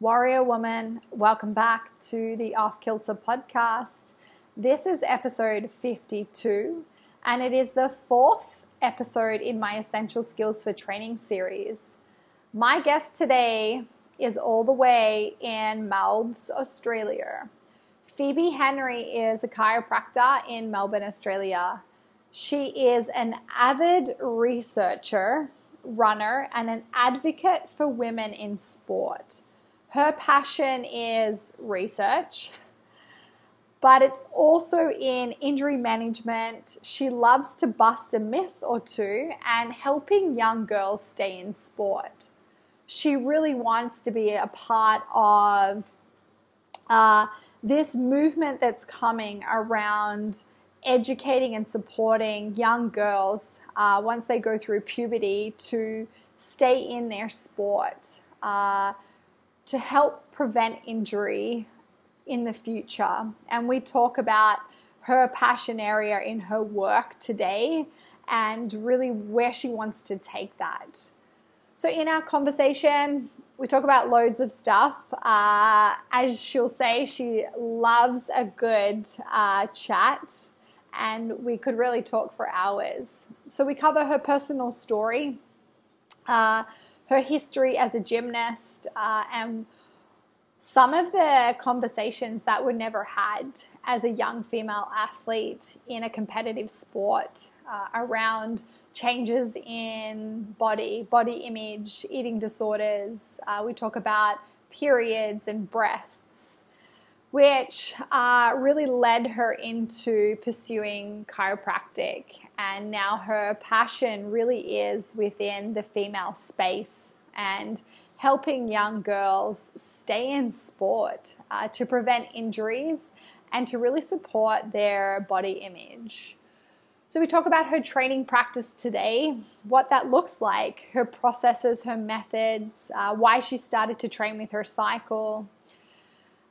Warrior woman, welcome back to the Off Kilter podcast. This is episode 52, and it is the fourth episode in my Essential Skills for Training series. My guest today is all the way in Melbourne, Australia. Phoebe Henry is a chiropractor in Melbourne, Australia. She is an avid researcher, runner, and an advocate for women in sport. Her passion is research, but it's also in injury management. She loves to bust a myth or two and helping young girls stay in sport. She really wants to be a part of uh, this movement that's coming around educating and supporting young girls uh, once they go through puberty to stay in their sport, uh, to help prevent injury in the future. And we talk about her passion area in her work today and really where she wants to take that. So, in our conversation, we talk about loads of stuff. Uh, as she'll say, she loves a good uh, chat, and we could really talk for hours. So, we cover her personal story, uh, her history as a gymnast, uh, and some of the conversations that were never had as a young female athlete in a competitive sport uh, around changes in body, body image, eating disorders. Uh, we talk about periods and breasts, which uh, really led her into pursuing chiropractic. And now her passion really is within the female space and helping young girls stay in sport uh, to prevent injuries and to really support their body image. So, we talk about her training practice today, what that looks like, her processes, her methods, uh, why she started to train with her cycle.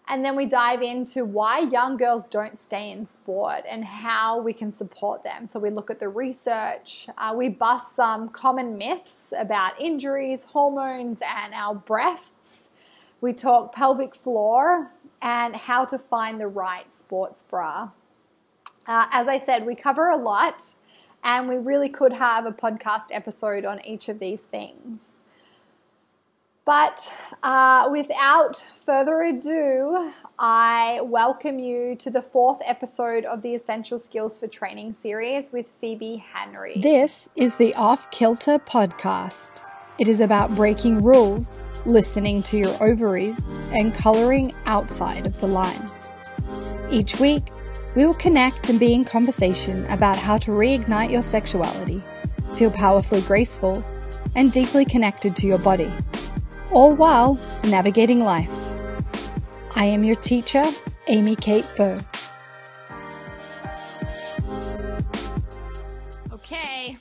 And then we dive into why young girls don't stay in sport and how we can support them. So, we look at the research, uh, we bust some common myths about injuries, hormones, and our breasts. We talk pelvic floor and how to find the right sports bra. Uh, as I said, we cover a lot, and we really could have a podcast episode on each of these things. But uh, without further ado, I welcome you to the fourth episode of the Essential Skills for Training series with Phoebe Henry. This is the Off Kilter podcast. It is about breaking rules, listening to your ovaries, and coloring outside of the lines. Each week, we will connect and be in conversation about how to reignite your sexuality, feel powerfully graceful, and deeply connected to your body, all while navigating life. I am your teacher, Amy Kate Burr. Okay,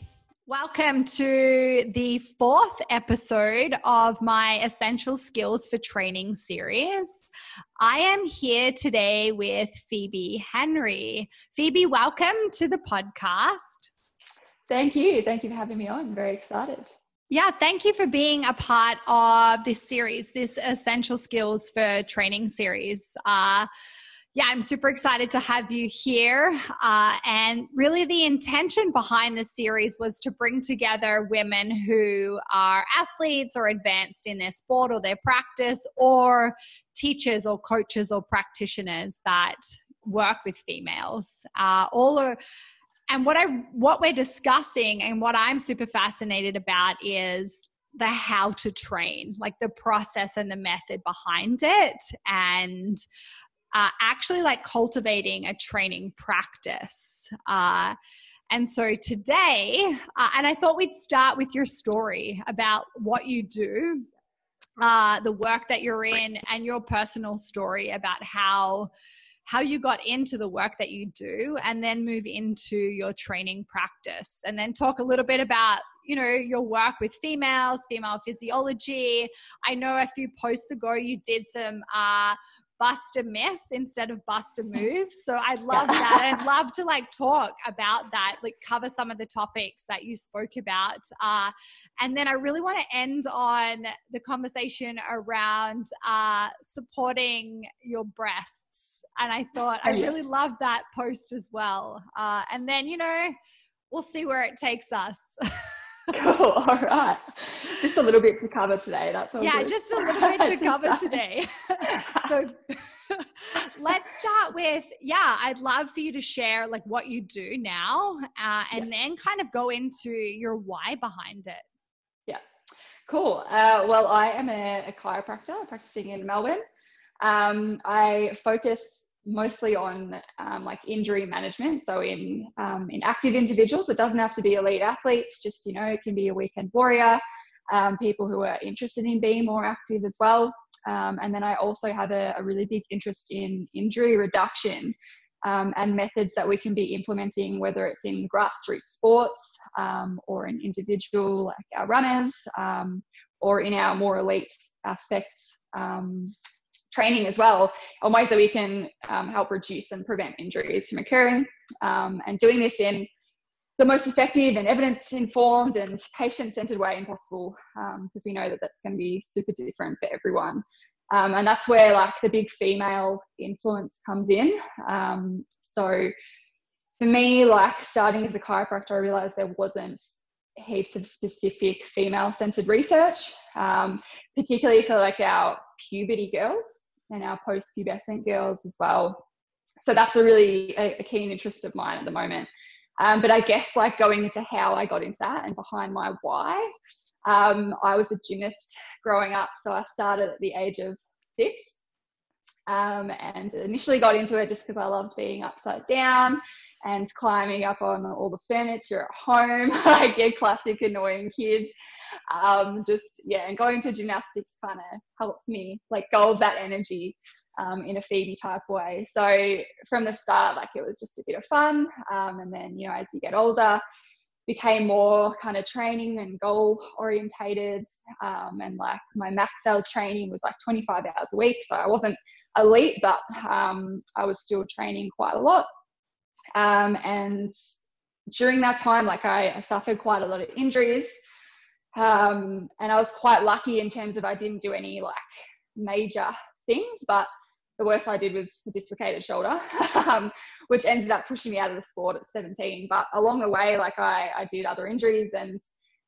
welcome to the fourth episode of my Essential Skills for Training series. I am here today with Phoebe Henry. Phoebe, welcome to the podcast. Thank you. Thank you for having me on. I'm very excited. Yeah, thank you for being a part of this series, this Essential Skills for Training series. Uh, yeah, I'm super excited to have you here. Uh, and really, the intention behind this series was to bring together women who are athletes or advanced in their sport or their practice, or teachers or coaches or practitioners that work with females. Uh, all are and what i what we're discussing and what i'm super fascinated about is the how to train like the process and the method behind it. And uh, actually like cultivating a training practice uh, and so today uh, and i thought we'd start with your story about what you do uh, the work that you're in and your personal story about how how you got into the work that you do and then move into your training practice and then talk a little bit about you know your work with females female physiology i know a few posts ago you did some uh, bust a myth instead of bust a move. So I love yeah. that. I'd love to like talk about that, like cover some of the topics that you spoke about. Uh, and then I really want to end on the conversation around uh, supporting your breasts. And I thought I really love that post as well. Uh, and then, you know, we'll see where it takes us. cool. All right. Just a little bit to cover today. That's all. Yeah, good. just a little bit to cover today. so let's start with yeah. I'd love for you to share like what you do now, uh, and yeah. then kind of go into your why behind it. Yeah. Cool. Uh, well, I am a, a chiropractor practicing in Melbourne. Um, I focus mostly on um, like injury management. So in um, in active individuals, it doesn't have to be elite athletes. Just you know, it can be a weekend warrior, um, people who are interested in being more active as well. Um, and then I also have a, a, really big interest in injury reduction um, and methods that we can be implementing, whether it's in grassroots sports um, or in individual like our runners or in our more elite aspects um, training as well on ways that we can um, help reduce and prevent injuries from occurring. Um, and doing this in the most effective and evidence informed and patient centered way possible because um, we know that that's going to be super different for everyone. Um, and that's where like the big female influence comes in. Um, so for me, like starting as a chiropractor, I realized there wasn't heaps of specific female centered research, um, particularly for like our puberty girls and our post-pubescent girls as well. So that's a really a, a keen interest of mine at the moment. Um, but I guess like going into how I got into that and behind my why, um, I was a gymnast growing up. So I started at the age of six um, and initially got into it just because I loved being upside down and climbing up on all the furniture at home, like a classic annoying kids. Um, just yeah, and going to gymnastics kind of helps me like go of that energy um, in a Phoebe type way. So from the start, like it was just a bit of fun, um, and then you know as you get older, became more kind of training and goal orientated um, and like my max sales training was like 25 hours a week so i wasn't elite but um, i was still training quite a lot um, and during that time like I, I, suffered quite a lot of injuries um, and i was quite lucky in terms of i didn't do any like major things but the worst I did was the dislocated shoulder, um, which ended up pushing me out of the sport at 17. But along the way, like I, I did other injuries and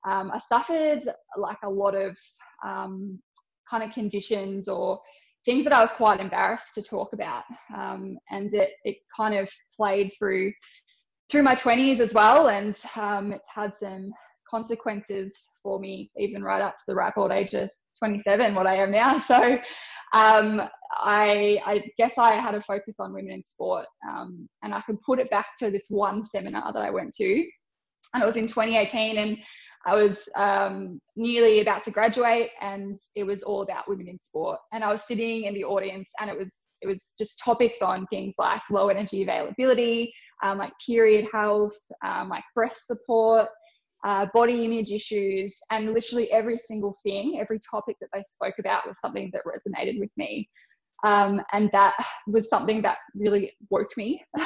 um, I suffered like a lot of um, kind of conditions or things that I was quite embarrassed to talk about. Um, and it, it kind of played through through my 20s as well. And um, it's had some consequences for me, even right up to the ripe old age of 27, what I am now. So um, I, I, guess I had a focus on women in sport, um, and I can put it back to this one seminar that I went to, and it was in 2018, and I was um, nearly about to graduate, and it was all about women in sport. And I was sitting in the audience, and it was it was just topics on things like low energy availability, um, like period health, um, like breast support, uh, body image issues, and literally every single thing, every topic that they spoke about was something that resonated with me. Um, and that was something that really woke me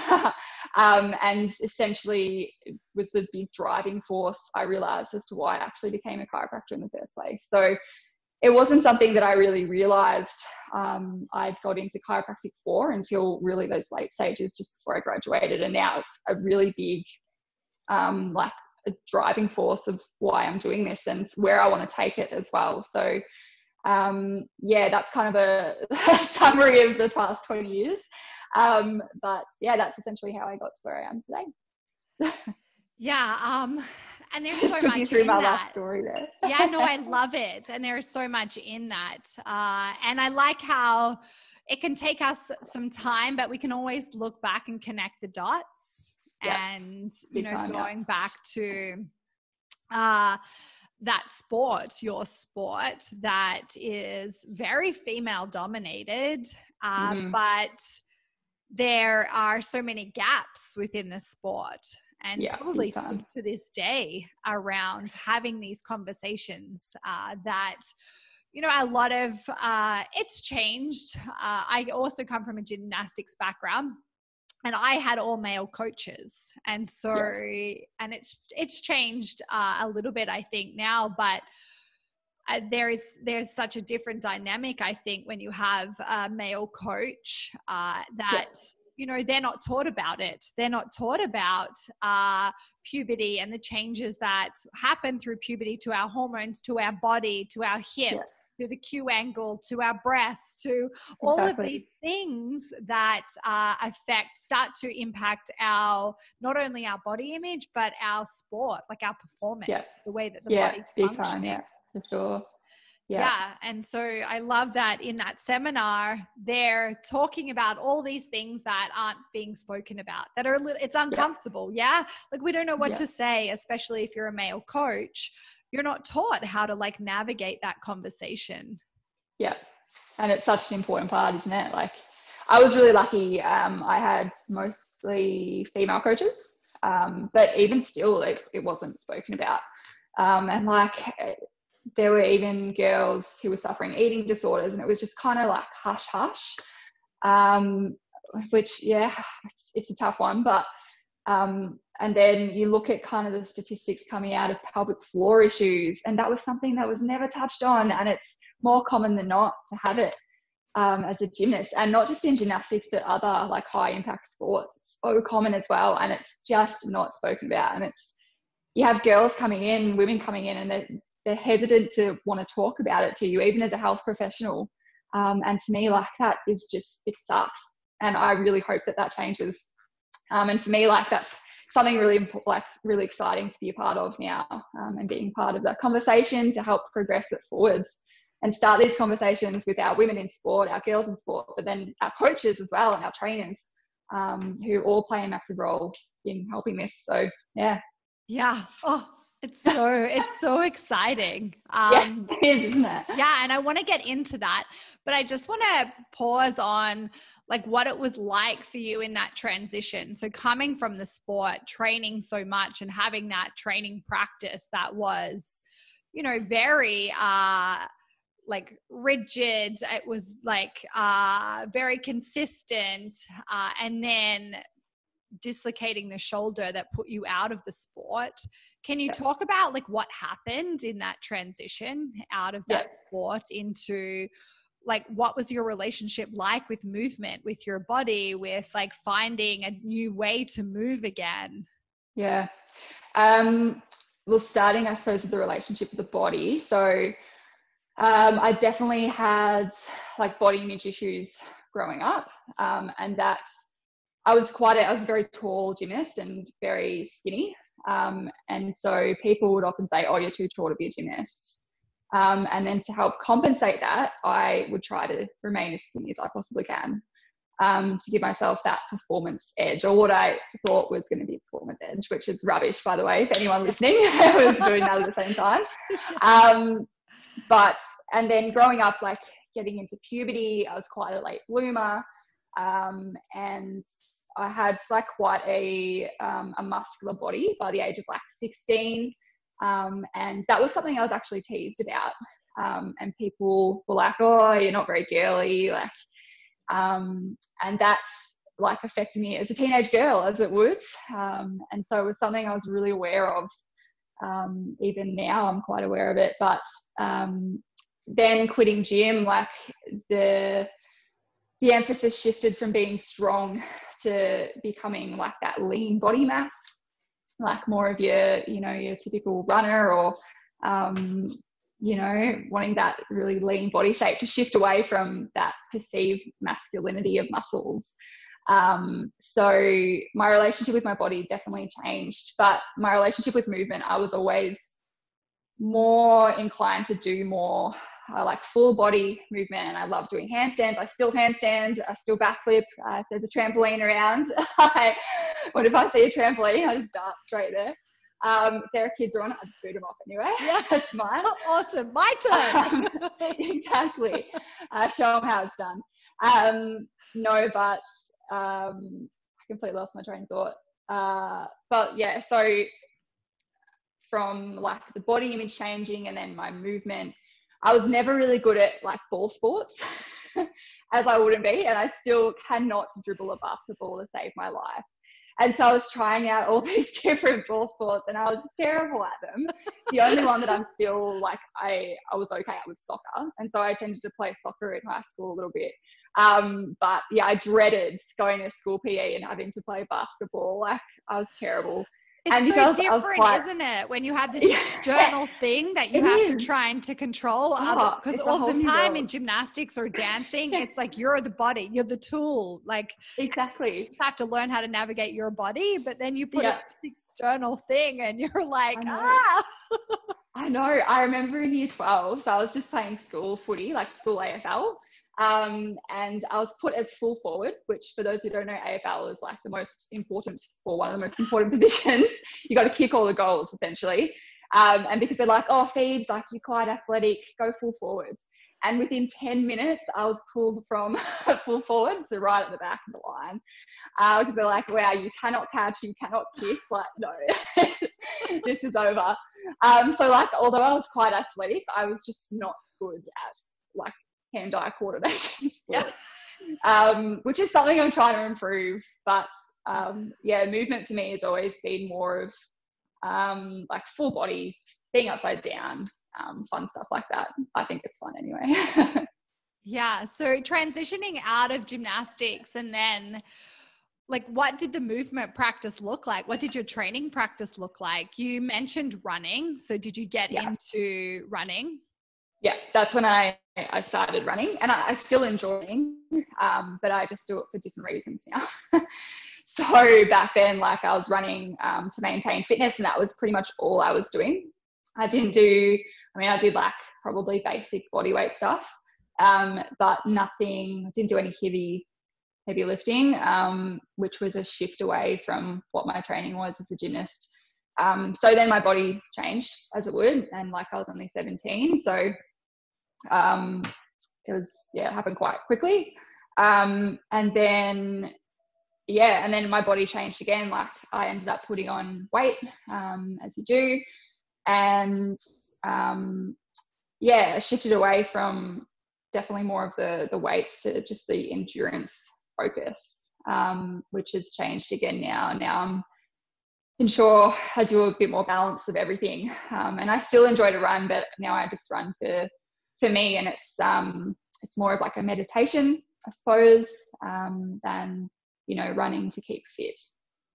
um, and essentially was the big driving force I realized as to why I actually became a chiropractor in the first place. So it wasn't something that I really realized um, I'd got into chiropractic for until really those late stages just before I graduated. And now it's a really big um, like a driving force of why I'm doing this and where I want to take it as well. So, um, yeah, that's kind of a, a, summary of the past 20 years. Um, but yeah, that's essentially how I got to where I am today. yeah. Um, and there's so much in that. story there. yeah, no, I love it. And there's so much in that. Uh, and I like how it can take us some time, but we can always look back and connect the dots and you know time, going yeah. back to uh that sport, your sport, that is very female dominated, uh, mm-hmm. but there are so many gaps within the sport and yeah, probably to this day around having these conversations uh, that you know, a lot of uh, it's changed. Uh, I also come from a gymnastics background, and I had all male coaches, and so yeah. and it's it's changed uh, a little bit, I think now, but. Uh, there is there's such a different dynamic i think when you have a male coach uh, that you know they're not taught about it they're not taught about uh, puberty and the changes that happen through puberty to our hormones to our body to our hips yes. to the q angle to our breasts to exactly. all of these things that uh, affect start to impact our not only our body image but our sport like our performance yeah. the way that the yeah, body's functioning time, yeah for sure yeah. yeah. And so I love that in that seminar, they're talking about all these things that aren't being spoken about, that are, little, it's uncomfortable. Yeah. yeah? Like we don't know what yeah. to say, especially if you're a male coach. You're not taught how to like navigate that conversation. Yeah. And it's such an important part, isn't it? Like I was really lucky. Um, I had mostly female coaches, um, but even still, it, it wasn't spoken about. Um, and like there were even girls who were suffering eating disorders, and it was just kind of like hush hush. Um, which, yeah, it's, it's, a tough one, but um, and then you look at kind of the statistics coming out of pelvic floor issues, and that was something that was never touched on, and it's more common than not to have it um, as a gymnast, and not just in gymnastics, but other like high impact sports. It's so common as well, and it's just not spoken about. And it's you have girls coming in, women coming in, and they're they're hesitant to want to talk about it to you, even as a health professional. Um, and to me, like that is just, it sucks. And I really hope that that changes. Um, and for me, like that's something really, like really exciting to be a part of now um, and being part of that conversation to help progress it forwards and start these conversations with our women in sport, our girls in sport, but then our coaches as well and our trainers um, who all play a massive role in helping this. So, yeah. Yeah. Oh, it's so it's so exciting. Um, yeah, is, isn't it? Yeah, and I want to get into that, but I just want to pause on like what it was like for you in that transition. So coming from the sport, training so much, and having that training practice that was, you know, very. uh like rigid it was like uh very consistent uh and then dislocating the shoulder that put you out of the sport can you talk about like what happened in that transition out of that sport into like what was your relationship like with movement, with your body, with like finding a new way to move again? Yeah. Um well starting I suppose with the relationship with the body. So um, I definitely had like body image issues growing up, um, and that I was quite a, I was a very tall gymnast and very skinny, um, and so people would often say, oh, you're too tall to be a gymnast. Um, and then to help compensate that, I would try to remain as skinny as I possibly can um, to give myself that performance edge, or what I thought was going to be performance edge, which is rubbish, by the way, if anyone listening was doing that at the same time. Um, but, and then growing up, like getting into puberty, I was quite a late bloomer. Um, and I had like quite a, um, a muscular body by the age of like 16. Um, and that was something I was actually teased about. Um, and people were like, oh, you're not very girly. Like, um, and that's like affected me as a teenage girl as it would. Um, and so it was something I was really aware of. Um, even now, I'm quite aware of it. But then quitting gym, like the, the emphasis shifted from being strong to becoming like that lean body mass, like more of your, you know, your typical runner or, um, you know, wanting that really lean body shape to shift away from that perceived masculinity of muscles. Um, so my relationship with my body definitely changed, but my relationship with movement, I was always more inclined to do more I like full body movement and I love doing handstands. I still handstand, I still backflip. Uh, if there's a trampoline around, I, what if I see a trampoline? I just dart straight there. Um, if there are kids around, I just boot them off anyway. Yeah, that's mine. awesome, my turn. Um, exactly. Uh, show them how it's done. Um, no, but um, I completely lost my train of thought. Uh, but yeah, so from like the body image changing and then my movement I was never really good at like ball sports, as I wouldn't be, and I still cannot dribble a basketball to save my life. And so I was trying out all these different ball sports and I was terrible at them. the only one that I'm still like, I, I was okay at was soccer. And so I tended to play soccer in high school a little bit. Um, but yeah, I dreaded going to school PE and having to play basketball. Like I was terrible. It's and so different, isn't it? When you have this external thing that you have is. to try and to control, because oh, all the time in gymnastics or dancing, it's like you're the body, you're the tool. Like exactly, you have to learn how to navigate your body, but then you put yeah. this external thing, and you're like, I ah. I know. I remember in year twelve, so I was just playing school footy, like school AFL, um, and I was put as full forward, which for those who don't know, AFL is like the most important or one of the most important positions. you got to kick all the goals essentially. Um, and because they're like, oh, Phoebe's like, you're quite athletic, go full forwards. And within 10 minutes, I was pulled from full forward to right at the back of the line. Uh, because they're like, wow, you cannot catch, you cannot kick. Like, no, this is over. Um, so, like, although I was quite athletic, I was just not good at like hand-eye coordination sports, um, which is something I'm trying to improve. But um, yeah, movement for me has always been more of um, like full body, being upside down, um, fun stuff like that. I think it's fun anyway. yeah. So transitioning out of gymnastics and then like what did the movement practice look like what did your training practice look like you mentioned running so did you get yeah. into running yeah, that's when I, I started running and I, I still enjoy running, um, but I just do it for different reasons now. so back then, like I was running um, to maintain fitness and that was pretty much all I was doing. I didn't do, I mean, I did like probably basic body weight stuff, um, but nothing, didn't do any heavy, heavy lifting, um, which was a shift away from what my training was as a gymnast. Um, so then my body changed as it would, and like I was only 17, so um, it was yeah, it happened quite quickly. Um, and then yeah, and then my body changed again. Like I ended up putting on weight, um, as you do, and um, yeah, shifted away from definitely more of the the weights to just the endurance focus, um, which has changed again now. Now I'm ensure I do a bit more balance of everything, um, and I still enjoy to run, but now I just run for for me, and it's um, it's more of like a meditation, I suppose, um, than you know running to keep fit.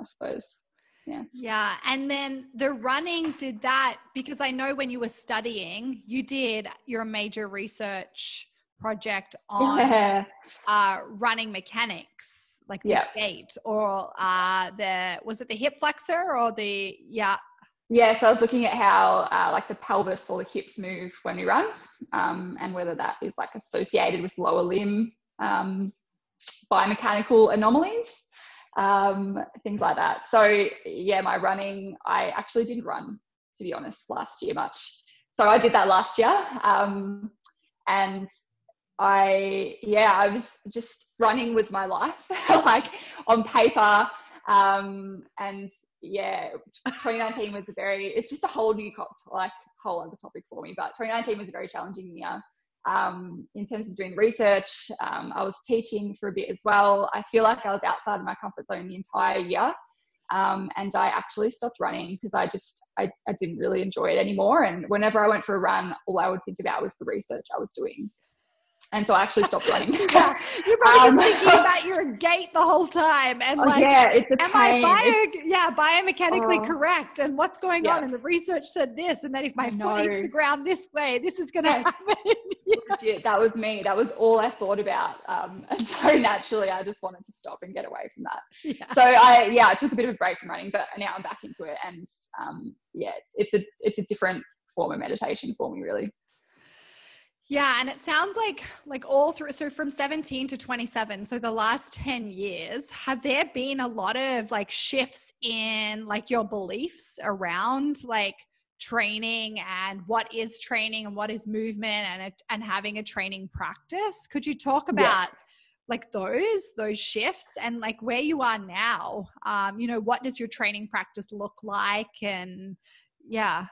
I suppose. Yeah. Yeah. And then the running did that because I know when you were studying, you did your major research project on yeah. uh, running mechanics, like the yeah. gait or uh, the, was it the hip flexor or the, yeah, yeah, so I was looking at how uh, like the pelvis or the hips move when we run, um, and whether that is like associated with lower limb um, biomechanical anomalies, um, things like that. So yeah, my running, I actually didn't run to be honest last year much. So I did that last year, um, and I yeah, I was just running was my life, like on paper, um, and yeah, 2019 was a very, it's just a whole new, cop, like, whole other topic for me, but 2019 was a very challenging year. Um, in terms of doing research, um, I was teaching for a bit as well. I feel like I was outside of my comfort zone the entire year. Um, and I actually stopped running because I just I, I didn't really enjoy it anymore. And whenever I went for a run, all I would think about was the research I was doing and so I actually stopped running. yeah, you're probably um, thinking about your gait the whole time, and oh, like, yeah, it's a am pain. I bio, yeah biomechanically uh, correct? And what's going yeah. on? And the research said this, and then if my foot hits the ground this way, this is going to happen. yeah. That was me. That was all I thought about, um, and so naturally, I just wanted to stop and get away from that. So I, yeah, I took a bit of a break from running, but now I'm back into it, and um, yeah, it's, it's a it's a different form of meditation for me, really. Yeah, and it sounds like like all through so from 17 to 27, so the last 10 years, have there been a lot of like shifts in like your beliefs around like training and what is training and what is movement and and having a training practice? Could you talk about yeah. like those those shifts and like where you are now? Um, you know, what does your training practice look like and yeah.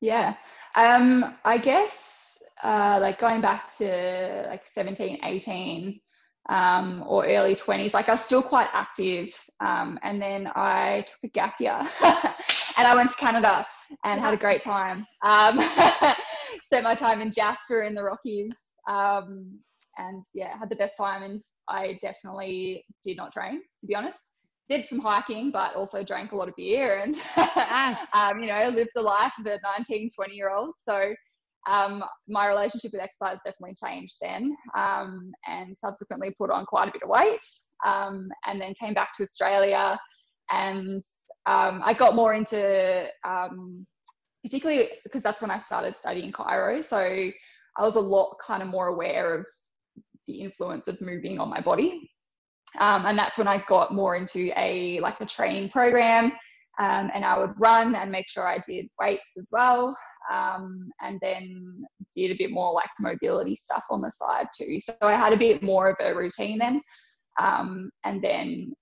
Yeah. Um I guess uh, like going back to like 17, 18, um, or early 20s, like I was still quite active. Um, and then I took a gap year and I went to Canada and had a great time. Um, spent my time in Jasper in the Rockies. Um, and yeah, had the best time. And I definitely did not train, to be honest. Did some hiking, but also drank a lot of beer and, um, you know, lived the life of a 19, 20 year old. So um, my relationship with exercise definitely changed then um, and subsequently put on quite a bit of weight um, and then came back to Australia and um, I got more into um, particularly because that's when I started studying chiro so I was a lot kind of more aware of the influence of moving on my body. Um, and that's when I got more into a like a training program and I would run and make sure I did weights as well um, and then did a bit more like mobility stuff on the side too. So I had a bit more of a routine then. Um, and then,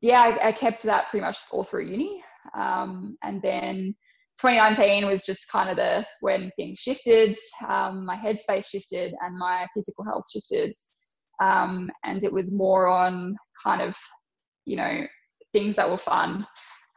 yeah, I, I, kept that pretty much all through uni. Um, and then 2019 was just kind of the when things shifted, um, my headspace shifted, and my physical health shifted. Um, and it was more on kind of, you know, things that were fun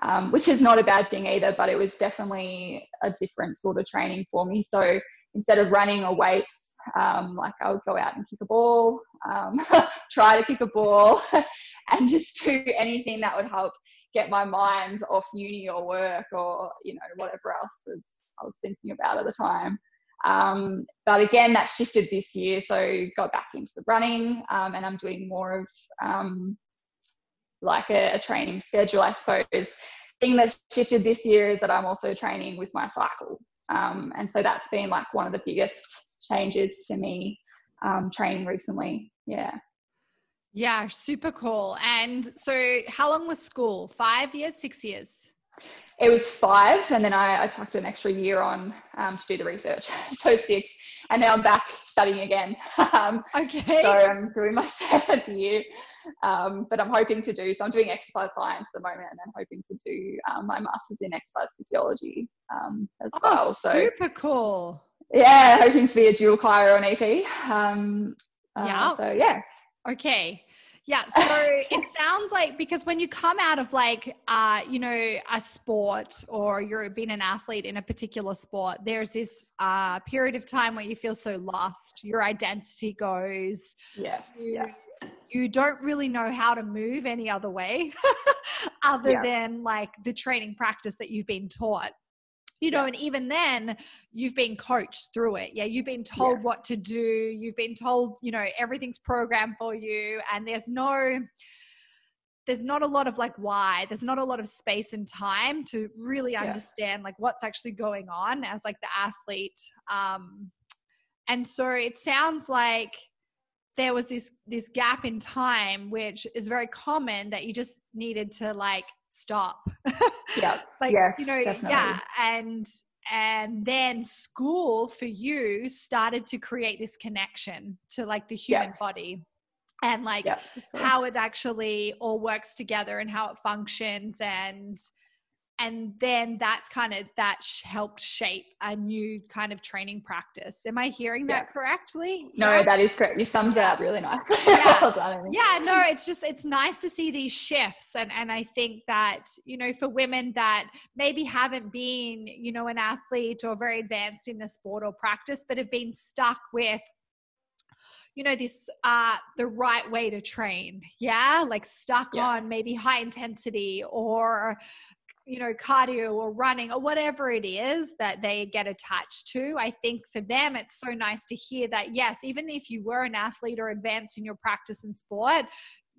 um, which is not a bad thing either, but it was definitely a different sort of training for me. So instead of running or weights, um, like I would go out and kick a ball, um, try to kick a ball, and just do anything that would help get my mind off uni or work or you know whatever else was I was thinking about at the time. Um, but again, that shifted this year, so got back into the running, um, and I'm doing more of um, like a, a training schedule, I suppose. Thing that's shifted this year is that I'm also training with my cycle. Um, and so that's been like one of the biggest changes for me um, training recently. Yeah. Yeah, super cool. And so, how long was school? Five years, six years? It was five, and then I, I tucked an extra year on um, to do the research, so six, and now I'm back studying again. um, okay. So I'm doing my seventh year, um, but I'm hoping to do. So I'm doing exercise science at the moment, and then hoping to do um, my master's in exercise physiology um, as oh, well. So super cool. Yeah, hoping to be a dual chiro and EP. Um, uh, yeah. So yeah. Okay. Yeah. So it sounds like because when you come out of like, uh, you know, a sport or you're being an athlete in a particular sport, there's this uh, period of time where you feel so lost. Your identity goes. Yes. You, yeah. You don't really know how to move any other way other yeah. than like the training practice that you've been taught you know yeah. and even then you've been coached through it yeah you've been told yeah. what to do you've been told you know everything's programmed for you and there's no there's not a lot of like why there's not a lot of space and time to really understand yeah. like what's actually going on as like the athlete um and so it sounds like there was this this gap in time which is very common that you just needed to like stop yeah like yes, you know definitely. yeah and and then school for you started to create this connection to like the human yeah. body and like yeah, how it actually all works together and how it functions and and then that's kind of that helped shape a new kind of training practice am i hearing that yeah. correctly no yeah. that is correct you summed it up really nicely yeah. well yeah no it's just it's nice to see these shifts and and i think that you know for women that maybe haven't been you know an athlete or very advanced in the sport or practice but have been stuck with you know this uh the right way to train yeah like stuck yeah. on maybe high intensity or you know, cardio or running or whatever it is that they get attached to. I think for them, it's so nice to hear that, yes, even if you were an athlete or advanced in your practice in sport,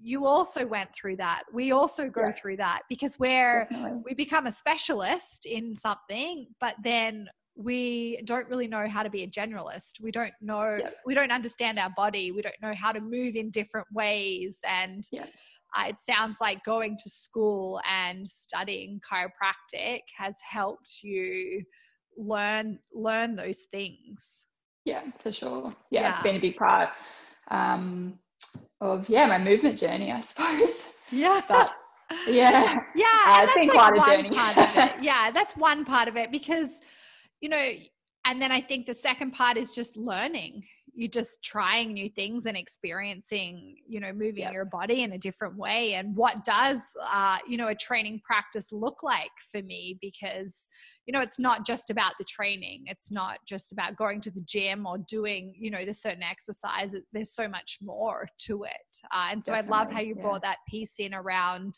you also went through that. We also go yeah. through that because we're, Definitely. we become a specialist in something, but then we don't really know how to be a generalist. We don't know, yeah. we don't understand our body. We don't know how to move in different ways. And, yeah uh, it sounds like going to school and studying chiropractic has helped you learn learn those things yeah for sure yeah, yeah. it's been a big part um, of yeah my movement journey i suppose yeah but yeah yeah uh, it's been like quite a journey part of it. yeah that's one part of it because you know and then I think the second part is just learning. You're just trying new things and experiencing, you know, moving yep. your body in a different way. And what does, uh, you know, a training practice look like for me? Because, you know, it's not just about the training. It's not just about going to the gym or doing, you know, the certain exercise. There's so much more to it. Uh, and so Definitely, I love how you yeah. brought that piece in around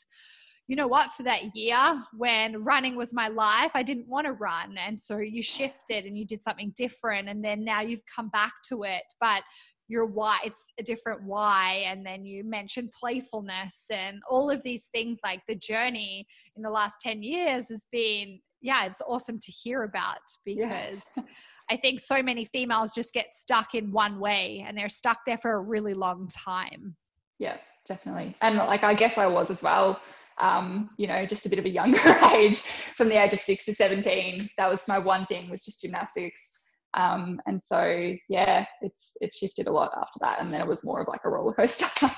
you know what, for that year when running was my life, I didn't want to run. And so you shifted and you did something different. And then now you've come back to it. But your why, it's a different why. And then you mentioned playfulness and all of these things like the journey in the last 10 years has been, yeah, it's awesome to hear about because. Yeah. I think so many females just get stuck in one way and they're stuck there for a really long time. Yeah, definitely. And like I guess I was as well um, you know, just a bit of a younger age from the age of six to 17. That was my one thing was just gymnastics. Um, and so, yeah, it's, it shifted a lot after that. And then it was more of like a roller coaster.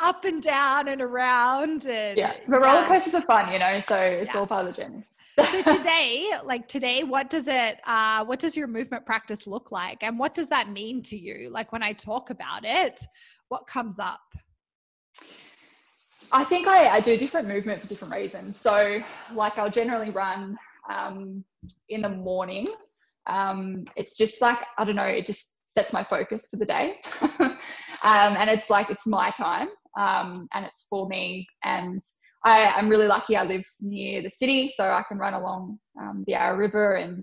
Up and down and around. And, yeah, the roller coasters are fun, you know, so it's yeah. all part of the journey. so today like today what does it uh what does your movement practice look like and what does that mean to you like when i talk about it what comes up? I think I, I do different movement for different reasons. So, like, I'll generally run um, in the morning. Um, it's just like, I don't know, it just sets my focus for the day. um, and it's like, it's my time um, and it's for me. And I, am really lucky I live near the city, so I can run along um, the Yarra River. And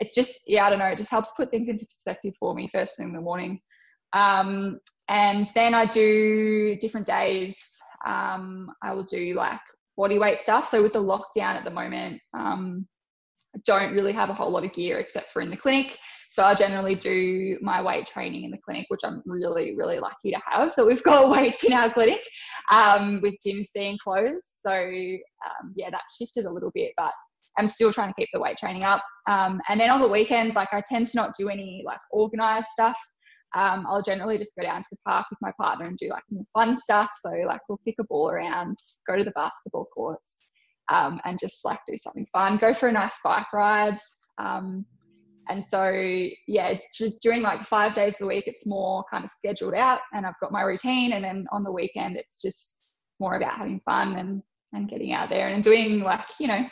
it's just, yeah, I don't know, it just helps put things into perspective for me first thing in the morning. Um, and then I do different days. Um, I will do like body weight stuff. So with the lockdown at the moment, um, I don't really have a whole lot of gear except for in the clinic. So I generally do my weight training in the clinic, which I'm really, really lucky to have that we've got weights in our clinic um, with gyms being closed. So um, yeah, that shifted a little bit, but I'm still trying to keep the weight training up. Um, and then on the weekends, like I tend to not do any like organized stuff um, I'll generally just go down to the park with my partner and do like fun stuff. So like we'll kick a ball around, go to the basketball courts, um, and just like do something fun. Go for a nice bike ride. Um, and so yeah, during like five days of the week, it's more kind of scheduled out, and I've got my routine. And then on the weekend, it's just more about having fun and and getting out there and doing like you know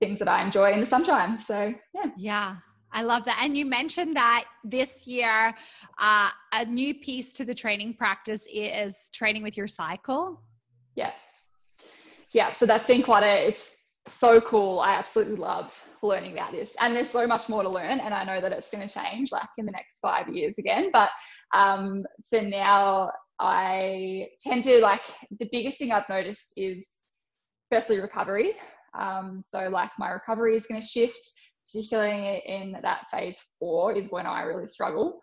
things that I enjoy in the sunshine. So yeah. Yeah. I love that. And you mentioned that this year, uh, a new piece to the training practice is training with your cycle. Yeah. Yeah. So that's been quite a, it's so cool. I absolutely love learning about this. And there's so much more to learn. And I know that it's going to change like in the next five years again. But um, for now, I tend to like the biggest thing I've noticed is firstly recovery. Um, so like my recovery is going to shift particularly in that phase four is when I really struggle.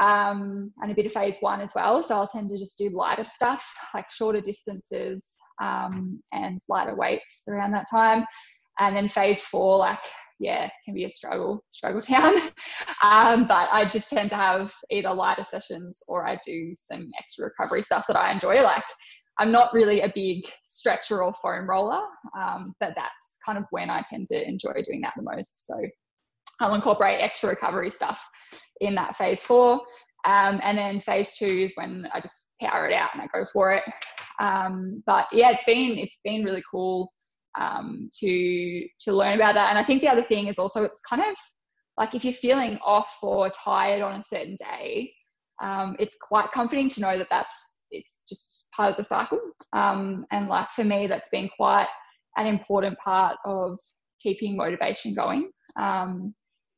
Um, and a bit of phase one as well. So I'll tend to just do lighter stuff, like shorter distances um, and lighter weights around that time. And then phase four, like, yeah, can be a struggle, struggle town. um, but I just tend to have either lighter sessions or I do some extra recovery stuff that I enjoy, like I'm not really a big stretcher or foam roller, um, but that's kind of when I tend to enjoy doing that the most. So I'll incorporate extra recovery stuff in that phase four. Um, and then phase two is when I just power it out and I go for it. Um, but yeah, it's been it's been really cool um, to to learn about that. And I think the other thing is also it's kind of like if you're feeling off or tired on a certain day, um, it's quite comforting to know that that's it's just part of the cycle. Um, and like for me, that's been quite an important part of keeping motivation going. Um,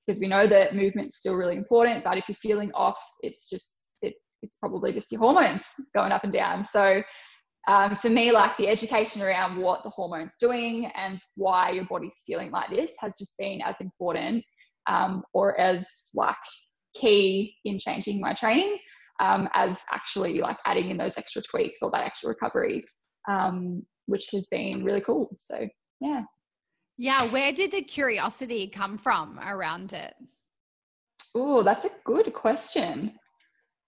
because we know that movement's still really important, but if you're feeling off, it's just it, it's probably just your hormones going up and down. So um, for me, like the education around what the hormones doing and why your body's feeling like this has just been as important um, or as like key in changing my training um, as actually like adding in those extra tweaks or that extra recovery, um, which has been really cool. So yeah. Yeah, where did the curiosity come from around it? Oh, that's a good question.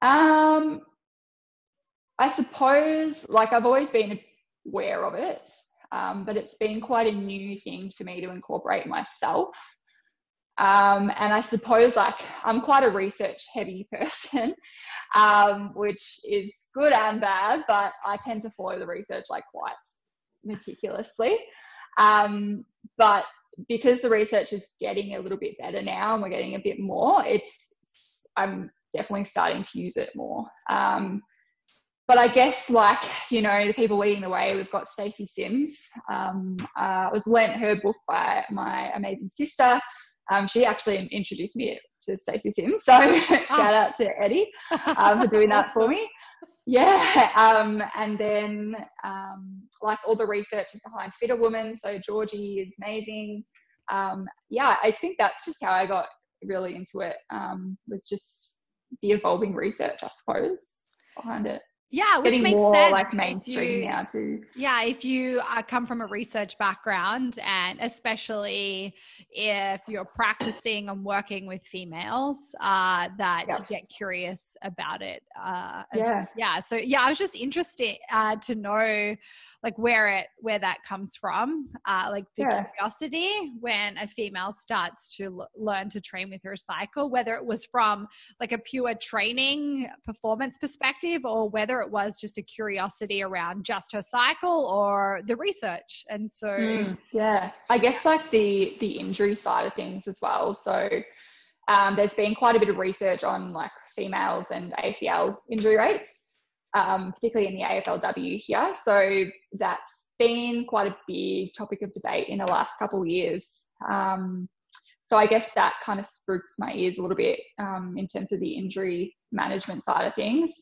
Um, I suppose, like, I've always been aware of it, um, but it's been quite a new thing for me to incorporate myself. Um, and I suppose like I'm quite a research heavy person, um, which is good and bad, but I tend to follow the research like quite meticulously. Um, but because the research is getting a little bit better now and we're getting a bit more, it's I'm definitely starting to use it more. Um, but I guess like you know the people leading the way, we've got Stacy Sims. Um, uh, I was lent her book by my amazing sister. Um, she actually introduced me to Stacy Sims, so shout out to Eddie um, for doing that for me. Yeah, um, and then um, like all the research is behind FitrWoman, so Georgie is amazing. Um, yeah, I think that's just how I got really into it. was just the evolving research, I suppose, behind it. Yeah, which Getting makes more sense. like mainstream you, now too. Yeah, if you uh, come from a research background, and especially if you're practicing and working with females, uh, that yeah. you get curious about it. Uh, yeah, yeah. So yeah, I was just interested uh, to know like where it where that comes from uh, like the yeah. curiosity when a female starts to l- learn to train with her cycle whether it was from like a pure training performance perspective or whether it was just a curiosity around just her cycle or the research and so mm, yeah i guess like the the injury side of things as well so um, there's been quite a bit of research on like females and acl injury rates um, particularly in the AFLW here. So that's been quite a big topic of debate in the last couple of years. Um, so I guess that kind of spooks my ears a little bit um, in terms of the injury management side of things.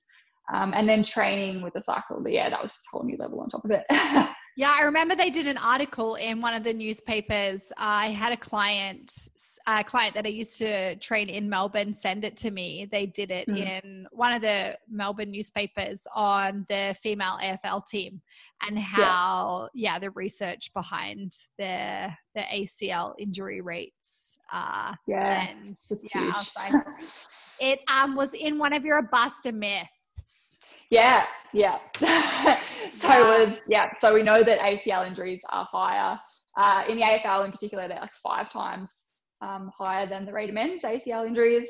Um, and then training with the cycle, but yeah, that was a whole new level on top of it. Yeah, I remember they did an article in one of the newspapers. I had a client, a client that I used to train in Melbourne, send it to me. They did it mm. in one of the Melbourne newspapers on the female AFL team and how, yeah, yeah the research behind the the ACL injury rates. Uh, yeah, and yeah, like, it um was in one of your bust a myth yeah, yeah. so it was, yeah. So we know that ACL injuries are higher. Uh, in the AFL in particular, they're like five times um, higher than the rate of men's ACL injuries.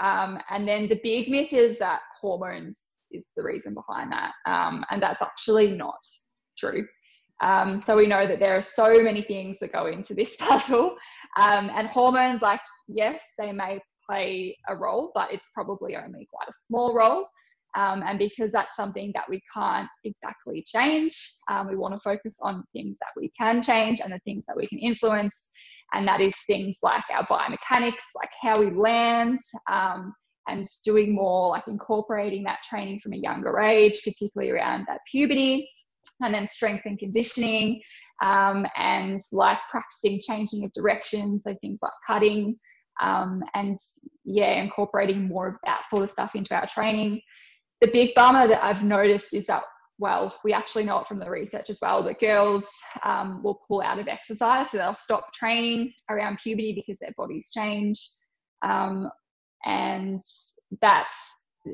Um, and then the big myth is that hormones is the reason behind that. Um, and that's actually not true. Um, so we know that there are so many things that go into this puzzle. Um, and hormones, like, yes, they may play a role, but it's probably only quite a small role. Um, and because that's something that we can't exactly change, um, we want to focus on things that we can change and the things that we can influence. And that is things like our biomechanics, like how we land, um, and doing more like incorporating that training from a younger age, particularly around that puberty, and then strength and conditioning, um, and like practicing changing of direction, so things like cutting. Um, and yeah, incorporating more of that sort of stuff into our training the big bummer that I've noticed is that, well, we actually know it from the research as well, that girls um, will pull out of exercise. So they'll stop training around puberty because their bodies change. Um, and that's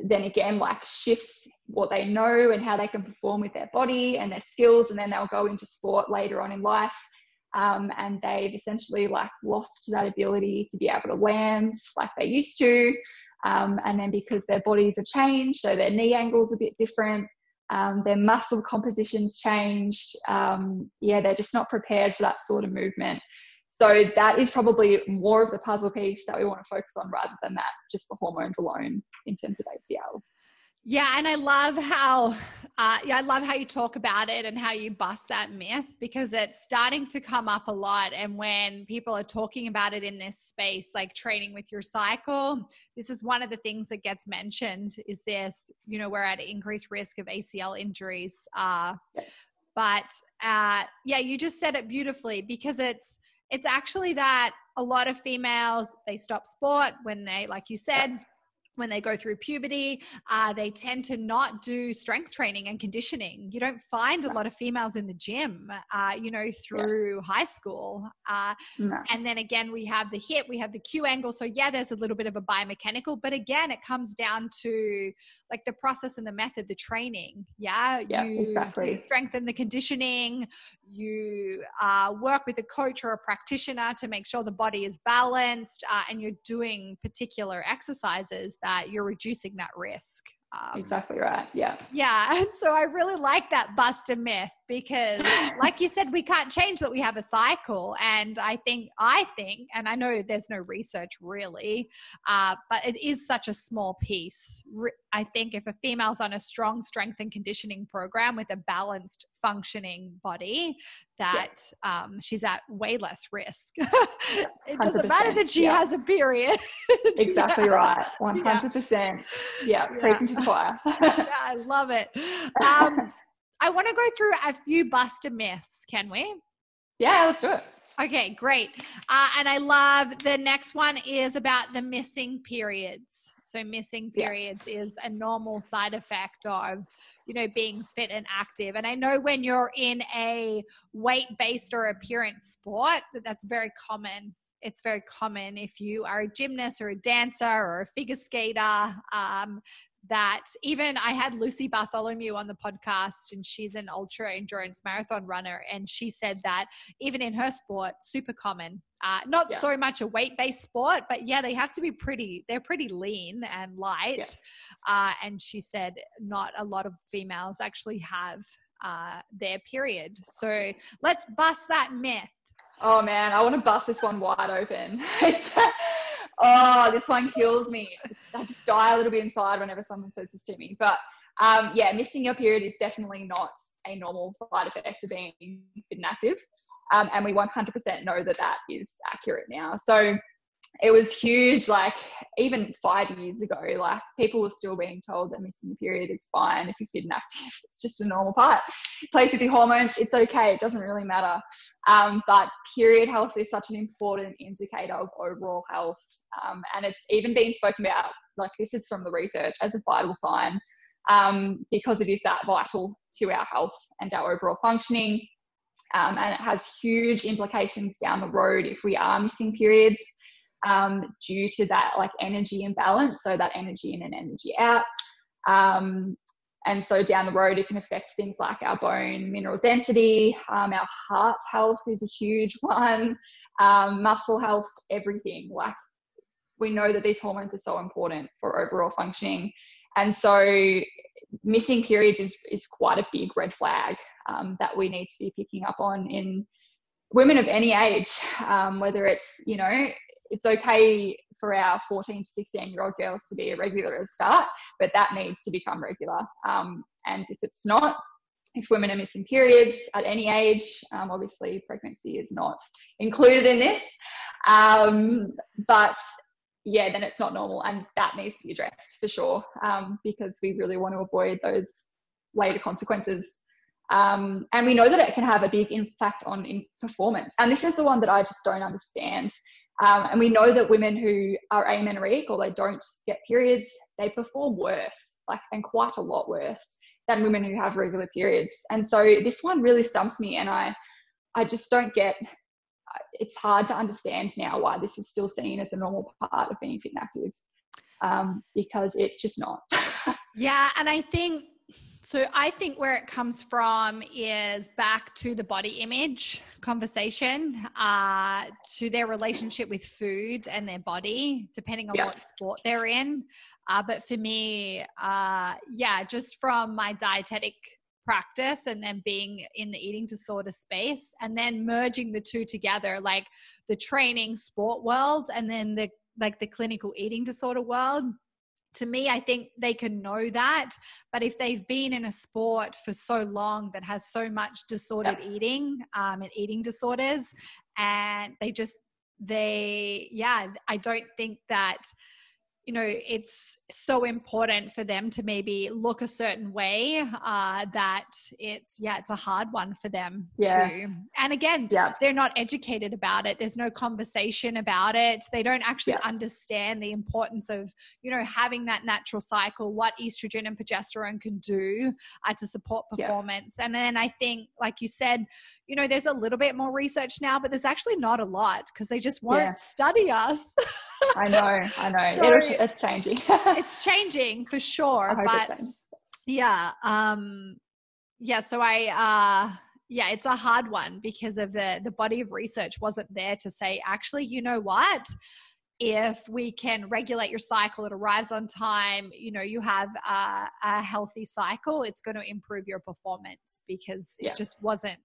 then again like shifts what they know and how they can perform with their body and their skills. And then they'll go into sport later on in life. Um, and they've essentially like lost that ability to be able to land like they used to um, and then because their bodies have changed, so their knee angle's a bit different, um, their muscle composition's changed. Um, yeah, they're just not prepared for that sort of movement. So that is probably more of the puzzle piece that we want to focus on rather than that, just the hormones alone in terms of ACL. Yeah, and I love how uh, yeah, I love how you talk about it and how you bust that myth because it's starting to come up a lot. And when people are talking about it in this space, like training with your cycle, this is one of the things that gets mentioned. Is this, you know, we're at increased risk of ACL injuries. Uh, but uh, yeah, you just said it beautifully because it's it's actually that a lot of females they stop sport when they, like you said when they go through puberty, uh, they tend to not do strength training and conditioning. You don't find a lot of females in the gym, uh, you know, through yeah. high school. Uh, no. And then again, we have the hip, we have the Q angle. So, yeah, there's a little bit of a biomechanical, but again, it comes down to like the process and the method, the training. Yeah. Yeah, you, exactly. Strengthen the conditioning, you uh, work with a coach or a practitioner to make sure the body is balanced, uh, and you're doing particular exercises that you're reducing that risk. Um, exactly right. Yeah. Yeah. And so I really like that bust a myth because, like you said, we can't change that we have a cycle. And I think, I think, and I know there's no research really, uh, but it is such a small piece. I think if a female's on a strong strength and conditioning program with a balanced functioning body, that yeah. um, she's at way less risk. it doesn't matter that she yeah. has a period. exactly yeah. right. 100%. Yeah, preaching to the choir. I love it. Um, I want to go through a few buster myths, can we? Yeah, let's do it. Okay, great. Uh, and I love the next one is about the missing periods. So missing periods yes. is a normal side effect of, you know, being fit and active. And I know when you're in a weight-based or appearance sport, that that's very common. It's very common if you are a gymnast or a dancer or a figure skater. Um, that even I had Lucy Bartholomew on the podcast, and she's an ultra endurance marathon runner, and she said that even in her sport, super common. Uh, not yeah. so much a weight based sport, but yeah, they have to be pretty. They're pretty lean and light. Yeah. Uh, and she said not a lot of females actually have uh, their period. So let's bust that myth. Oh man, I want to bust this one wide open. oh, this one kills me. I just die a little bit inside whenever someone says this to me. But um, yeah, missing your period is definitely not a normal side effect of being fit and active. Um, and we 100% know that that is accurate now. So it was huge like even five years ago like people were still being told that missing a period is fine if you're fit and active it's just a normal part. Plays with your hormones it's okay it doesn't really matter. Um, but period health is such an important indicator of overall health. Um, and it's even being spoken about like this is from the research as a vital sign um, because it is that vital to our health and our overall functioning. Um, and it has huge implications down the road if we are missing periods um, due to that like energy imbalance. So that energy in and energy out. Um, and so down the road, it can affect things like our bone mineral density, um, our heart health is a huge one, um, muscle health, everything. Like we know that these hormones are so important for overall functioning. And so missing periods is, is quite a big red flag um, that we need to be picking up on in women of any age, um, whether it's, you know, it's okay for our 14 to 16 year old girls to be irregular at the start, but that needs to become regular. Um, and if it's not, if women are missing periods at any age, um, obviously pregnancy is not included in this. Um, but yeah, then it's not normal, and that needs to be addressed for sure um, because we really want to avoid those later consequences. Um, and we know that it can have a big impact on performance. And this is the one that I just don't understand. Um, and we know that women who are amenorrheic or they don't get periods, they perform worse, like and quite a lot worse than women who have regular periods. And so this one really stumps me, and I, I just don't get. It's hard to understand now why this is still seen as a normal part of being fit and active, um, because it's just not. yeah, and I think so I think where it comes from is back to the body image conversation, uh, to their relationship with food and their body, depending on yeah. what sport they're in. Uh, but for me, uh, yeah, just from my dietetic practice and then being in the eating disorder space and then merging the two together, like the training sport world and then the like the clinical eating disorder world to me, I think they can know that. But if they've been in a sport for so long that has so much disordered yeah. eating um, and eating disorders, and they just, they, yeah, I don't think that you know it's so important for them to maybe look a certain way uh, that it's yeah it's a hard one for them yeah. too and again yeah. they're not educated about it there's no conversation about it they don't actually yeah. understand the importance of you know having that natural cycle what estrogen and progesterone can do uh, to support performance yeah. and then i think like you said you know there's a little bit more research now but there's actually not a lot because they just won't study us I know, I know. So it's changing. it's changing for sure. but yeah, um, yeah. So I, uh, yeah, it's a hard one because of the the body of research wasn't there to say actually, you know what? If we can regulate your cycle, it arrives on time. You know, you have a, a healthy cycle. It's going to improve your performance because yeah. it just wasn't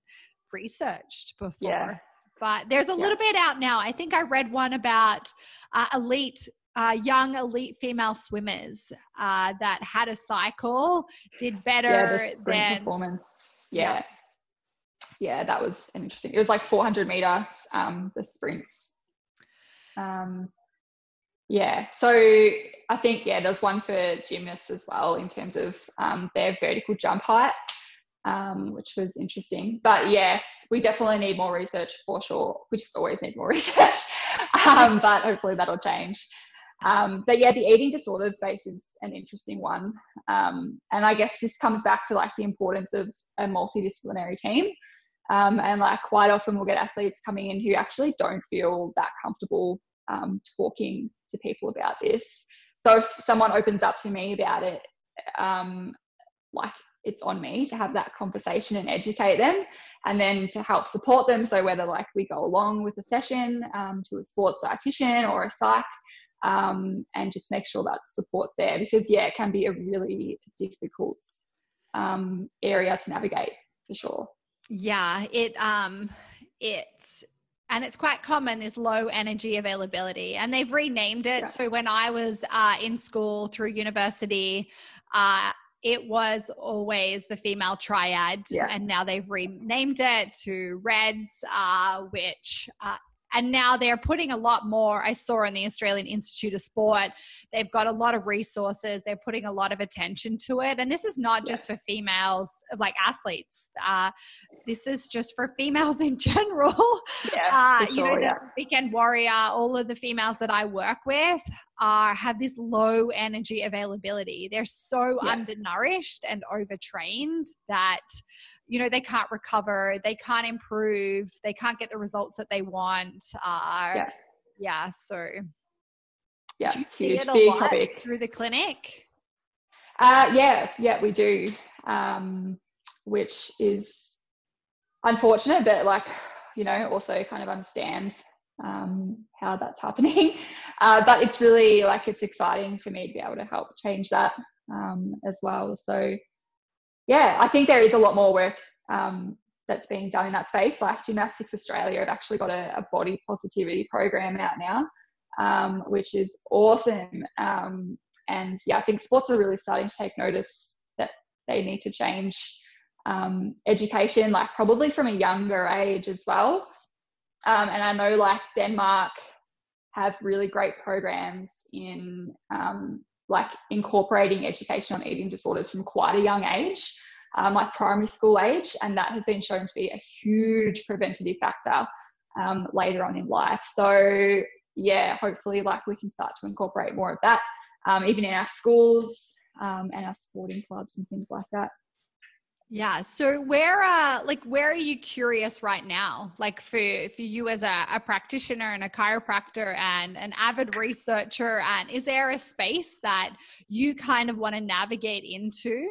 researched before. Yeah but there's a yeah. little bit out now. I think I read one about uh, elite uh, young elite female swimmers uh, that had a cycle did better yeah, than performance. Yeah. yeah. yeah, that was an interesting. It was like 400 meters, um, the sprints. Um, yeah, so I think yeah, there's one for gymnasts as well in terms of um, their vertical jump height um, which was interesting. But yes, we definitely need more research for sure. We just always need more research, um, but hopefully that'll change. Um, but yeah, the eating disorder space is an interesting one. Um, and I guess this comes back to like the importance of a multidisciplinary team. Um, and like quite often we'll get athletes coming in who actually don't feel that comfortable um, talking to people about this. So if someone opens up to me about it, like it's on me to have that conversation and educate them and then to help support them so whether like we go along with a session um, to a sports dietitian or a psych um, and just make sure that support's there because yeah it can be a really difficult um, area to navigate for sure yeah it um it's and it's quite common is low energy availability and they've renamed it yeah. so when i was uh, in school through university uh, it was always the female triad, yeah. and now they've renamed it to RED-S, uh, which uh, and now they're putting a lot more i saw in the australian institute of sport they've got a lot of resources they're putting a lot of attention to it. And this is not just for females like athletes uh, this is just for females in general. Yeah, uh, sure, you know yeah. weekend warrior all of the females that i work with are have this low energy availability they're so yeah. undernourished and overtrained that you know they can't recover they can't improve they can't get the results that they want uh, yeah. yeah so yeah do you see it a lot topic. through the clinic uh, yeah yeah we do um, which is unfortunate but like you know also kind of understands um, how that's happening uh, but it's really like it's exciting for me to be able to help change that um, as well so yeah, I think there is a lot more work um, that's being done in that space. Like Gymnastics Australia have actually got a, a body positivity program out now, um, which is awesome. Um, and yeah, I think sports are really starting to take notice that they need to change um, education, like probably from a younger age as well. Um, and I know like Denmark have really great programs in um, like incorporating education on eating disorders from quite a young age, um, like primary school age, and that has been shown to be a huge preventative factor um, later on in life. So yeah, hopefully, like we can start to incorporate more of that, um, even in our schools um, and our sporting clubs and things like that. Yeah. So where uh like where are you curious right now? Like for for you as a, a practitioner and a chiropractor and an avid researcher and is there a space that you kind of want to navigate into?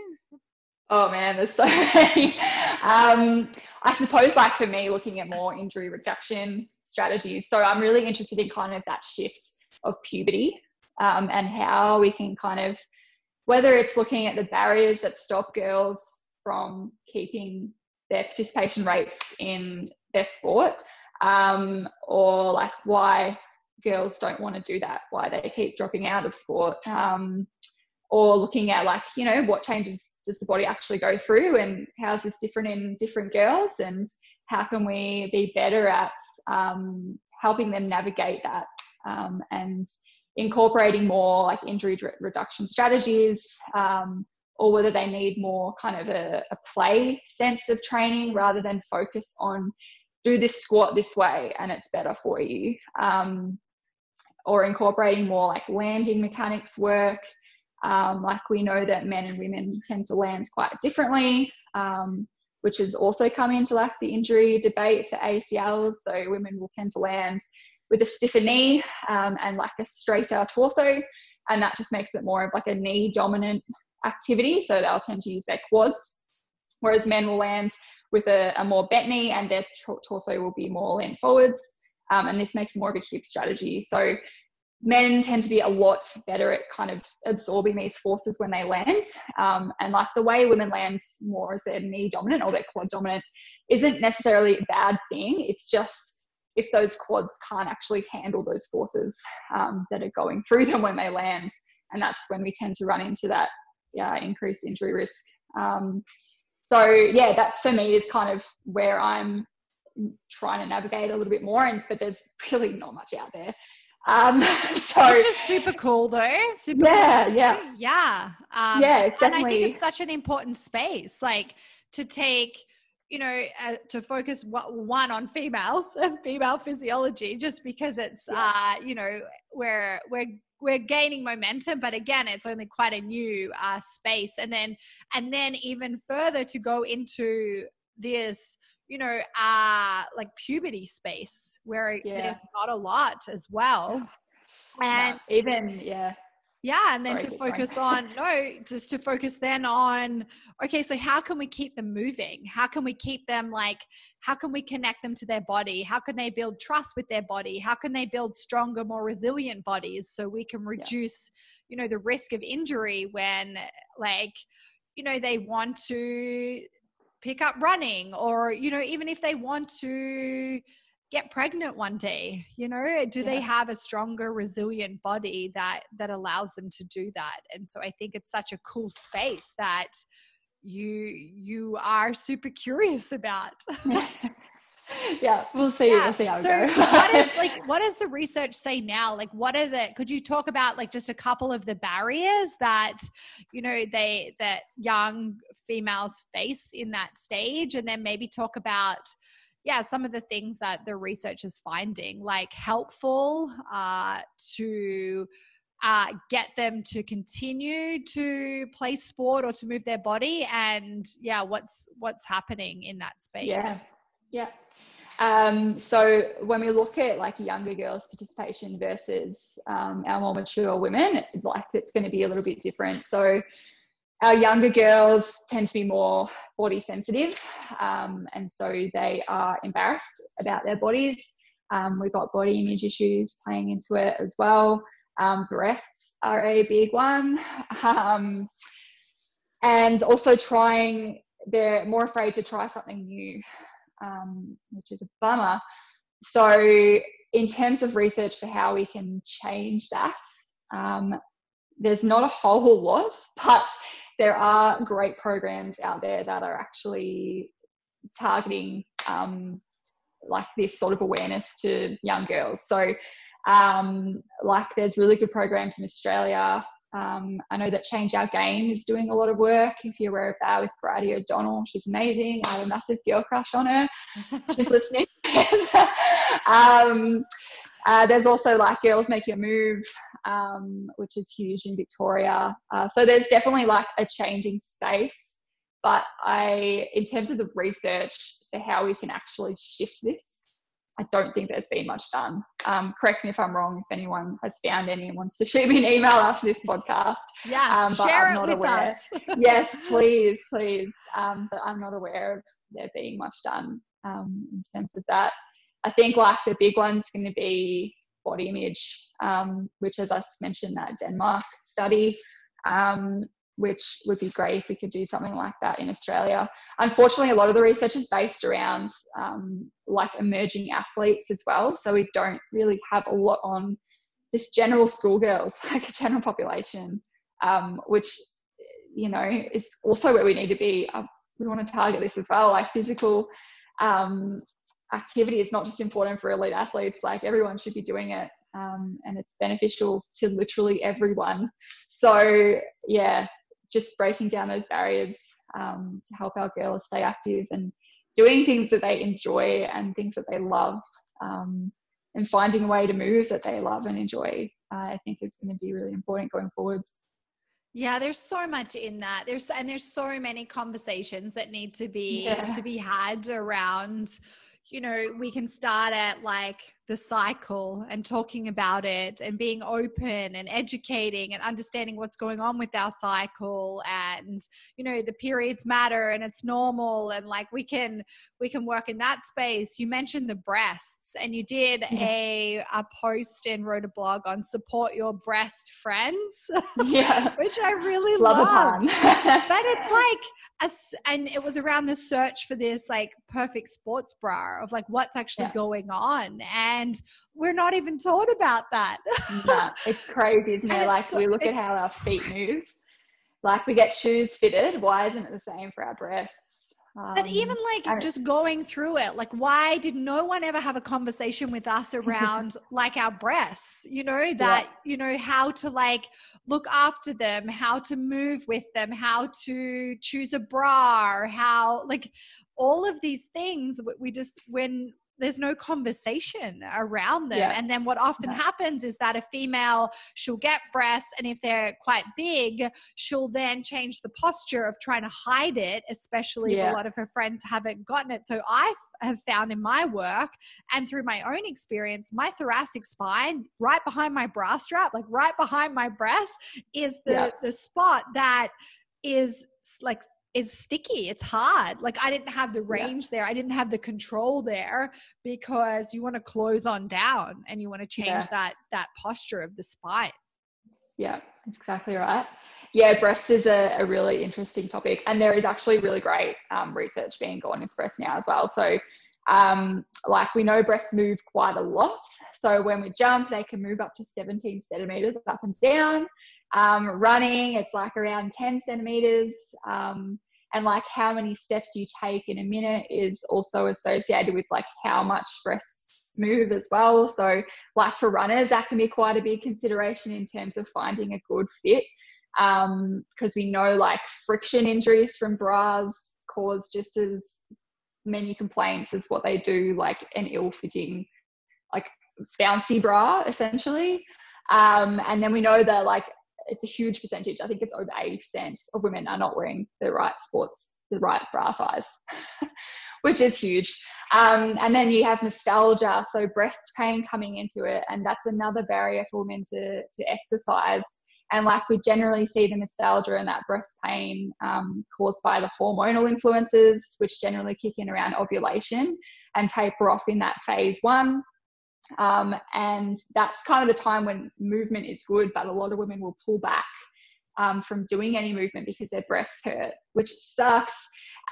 Oh man, there's so many. um, I suppose like for me looking at more injury reduction strategies. So I'm really interested in kind of that shift of puberty um, and how we can kind of whether it's looking at the barriers that stop girls from keeping their participation rates in their sport um, or like why girls don't want to do that, why they keep dropping out of sport. Um, or looking at like you know what changes does the body actually go through and how is this different in different girls and how can we be better at um, helping them navigate that um, and incorporating more like injury reduction strategies, um, or whether they need more kind of a, a play sense of training rather than focus on do this squat this way and it's better for you. Um, or incorporating more like landing mechanics work. Um, like we know that men and women tend to land quite differently, um, which has also come into like the injury debate for ACLs. So women will tend to land with a stiffer knee um, and like a straighter torso, and that just makes it more of like a knee dominant activity. So they'll tend to use their quads, whereas men will land with a, a more bent knee and their torso will be more lean forwards. Um, and this makes more of a hip strategy. So men tend to be a lot better at kind of absorbing these forces when they land. Um, and like the way women land more as their knee dominant or their quad dominant isn't necessarily a bad thing. It's just if those quads can't actually handle those forces um, that are going through them when they land. And that's when we tend to run into that yeah, increased injury risk. Um, so yeah, that for me is kind of where I'm trying to navigate a little bit more. And but there's really not much out there. Um, so which is super cool though. Super yeah, cool. yeah, yeah, um, yeah. It's and I think it's such an important space, like to take you know, uh, to focus one on females and female physiology, just because it's, yeah. uh, you know, we're we're we're gaining momentum, but again, it's only quite a new uh, space, and then and then even further to go into this, you know, uh, like puberty space where yeah. there's not a lot as well, and no, even yeah yeah and then Sorry, to focus on no just to focus then on okay so how can we keep them moving? How can we keep them like how can we connect them to their body? How can they build trust with their body? How can they build stronger more resilient bodies so we can reduce yeah. you know the risk of injury when like you know they want to pick up running or you know even if they want to get pregnant one day you know? Do yeah. they have a stronger resilient body that that allows them to do that? And so i think it's such a cool space that you you are super curious about. Yeah we'll see yeah. we'll see how so it goes what is like what does the research say now? Like what are the could you talk about like just a couple of the barriers that you know they that young females face in that stage? And then maybe talk about yeah, some of the things that the research is finding, like helpful uh, to uh, get them to continue to play sport or to move their body, and yeah, what's what's happening in that space? Yeah, yeah. Um, so when we look at like younger girls' participation versus um, our more mature women, like it's going to be a little bit different. So our younger girls tend to be more body sensitive, um, and so they are embarrassed about their bodies. Um, we've got body image issues playing into it as well. Um, breasts are a big one, um, and also trying. They're more afraid to try something new, um, which is a bummer. So, in terms of research for how we can change that, um, there's not a whole lot, but there are great programs out there that are actually targeting um, like this sort of awareness to young girls. So, um, like, there's really good programs in Australia. Um, I know that Change Our Game is doing a lot of work. If you're aware of that, with Bridie O'Donnell, she's amazing. I have a massive girl crush on her. She's listening. um, uh, there's also like Girls Make Your Move, um, which is huge in Victoria. Uh, so there's definitely like a changing space. But I, in terms of the research for how we can actually shift this, I don't think there's been much done. Um, correct me if I'm wrong. If anyone has found any and wants to shoot me an email after this podcast, yeah, um, share I'm it with aware. us. yes, please, please. Um, but I'm not aware of there being much done um, in terms of that. I think like the big one's going to be body image, um, which as I mentioned that Denmark study, um, which would be great if we could do something like that in Australia. Unfortunately, a lot of the research is based around um, like emerging athletes as well, so we don't really have a lot on just general schoolgirls, like a general population, um, which you know is also where we need to be. We want to target this as well, like physical um, activity is not just important for elite athletes, like everyone should be doing it. um, and it's beneficial to literally everyone. So yeah, just breaking down those barriers um, to help our girls stay active and doing things that they enjoy and things that they love um, and finding a way to move that they love and enjoy uh, i think is going to be really important going forwards yeah, there's so much in that. There's and there's so many conversations that need to be yeah. to be had around you know, we can start at like the cycle and talking about it and being open and educating and understanding what's going on with our cycle and you know the periods matter and it's normal and like we can we can work in that space. You mentioned the breasts and you did yeah. a a post and wrote a blog on support your breast friends yeah. which i really love but it's like a, and it was around the search for this like perfect sports bra of like what's actually yeah. going on and we're not even taught about that. no, it's crazy, isn't it? Like so, we look at how our feet move. Like we get shoes fitted. Why isn't it the same for our breasts? Um, but even like just going through it, like why did no one ever have a conversation with us around like our breasts? You know, that, yeah. you know, how to like look after them, how to move with them, how to choose a bra, how like all of these things we just when there's no conversation around them. Yeah. And then what often yeah. happens is that a female, she'll get breasts, and if they're quite big, she'll then change the posture of trying to hide it, especially yeah. if a lot of her friends haven't gotten it. So I have found in my work and through my own experience, my thoracic spine, right behind my bra strap, like right behind my breast, is the, the spot that is like is sticky it's hard. Like i didn't have the range yeah. there. I didn't have the control there because you want to close on down and you want to change yeah. that that posture of the spine. Yeah that's exactly right. Yeah breasts is a, a really interesting topic and there is actually really great um, research being gone into breasts now as well. So um, like we know breasts move quite a lot so when we jump they can move up to 17 centimeters up and down um, running, it's like around 10 centimeters. Um, and like how many steps you take in a minute is also associated with like how much breasts move as well. So, like for runners, that can be quite a big consideration in terms of finding a good fit. Because um, we know like friction injuries from bras cause just as many complaints is what they do like an ill fitting, like bouncy bra essentially. Um, and then we know that like it's a huge percentage. I think it's over 80% of women are not wearing the right sports, the right bra size, which is huge. Um, and then you have mastalgia, so breast pain coming into it, and that's another barrier for women to, to exercise. And like we generally see the mastalgia and that breast pain um, caused by the hormonal influences, which generally kick in around ovulation and taper off in that phase one. Um, and that's kind of the time when movement is good, but a lot of women will pull back um, from doing any movement because their breasts hurt, which sucks.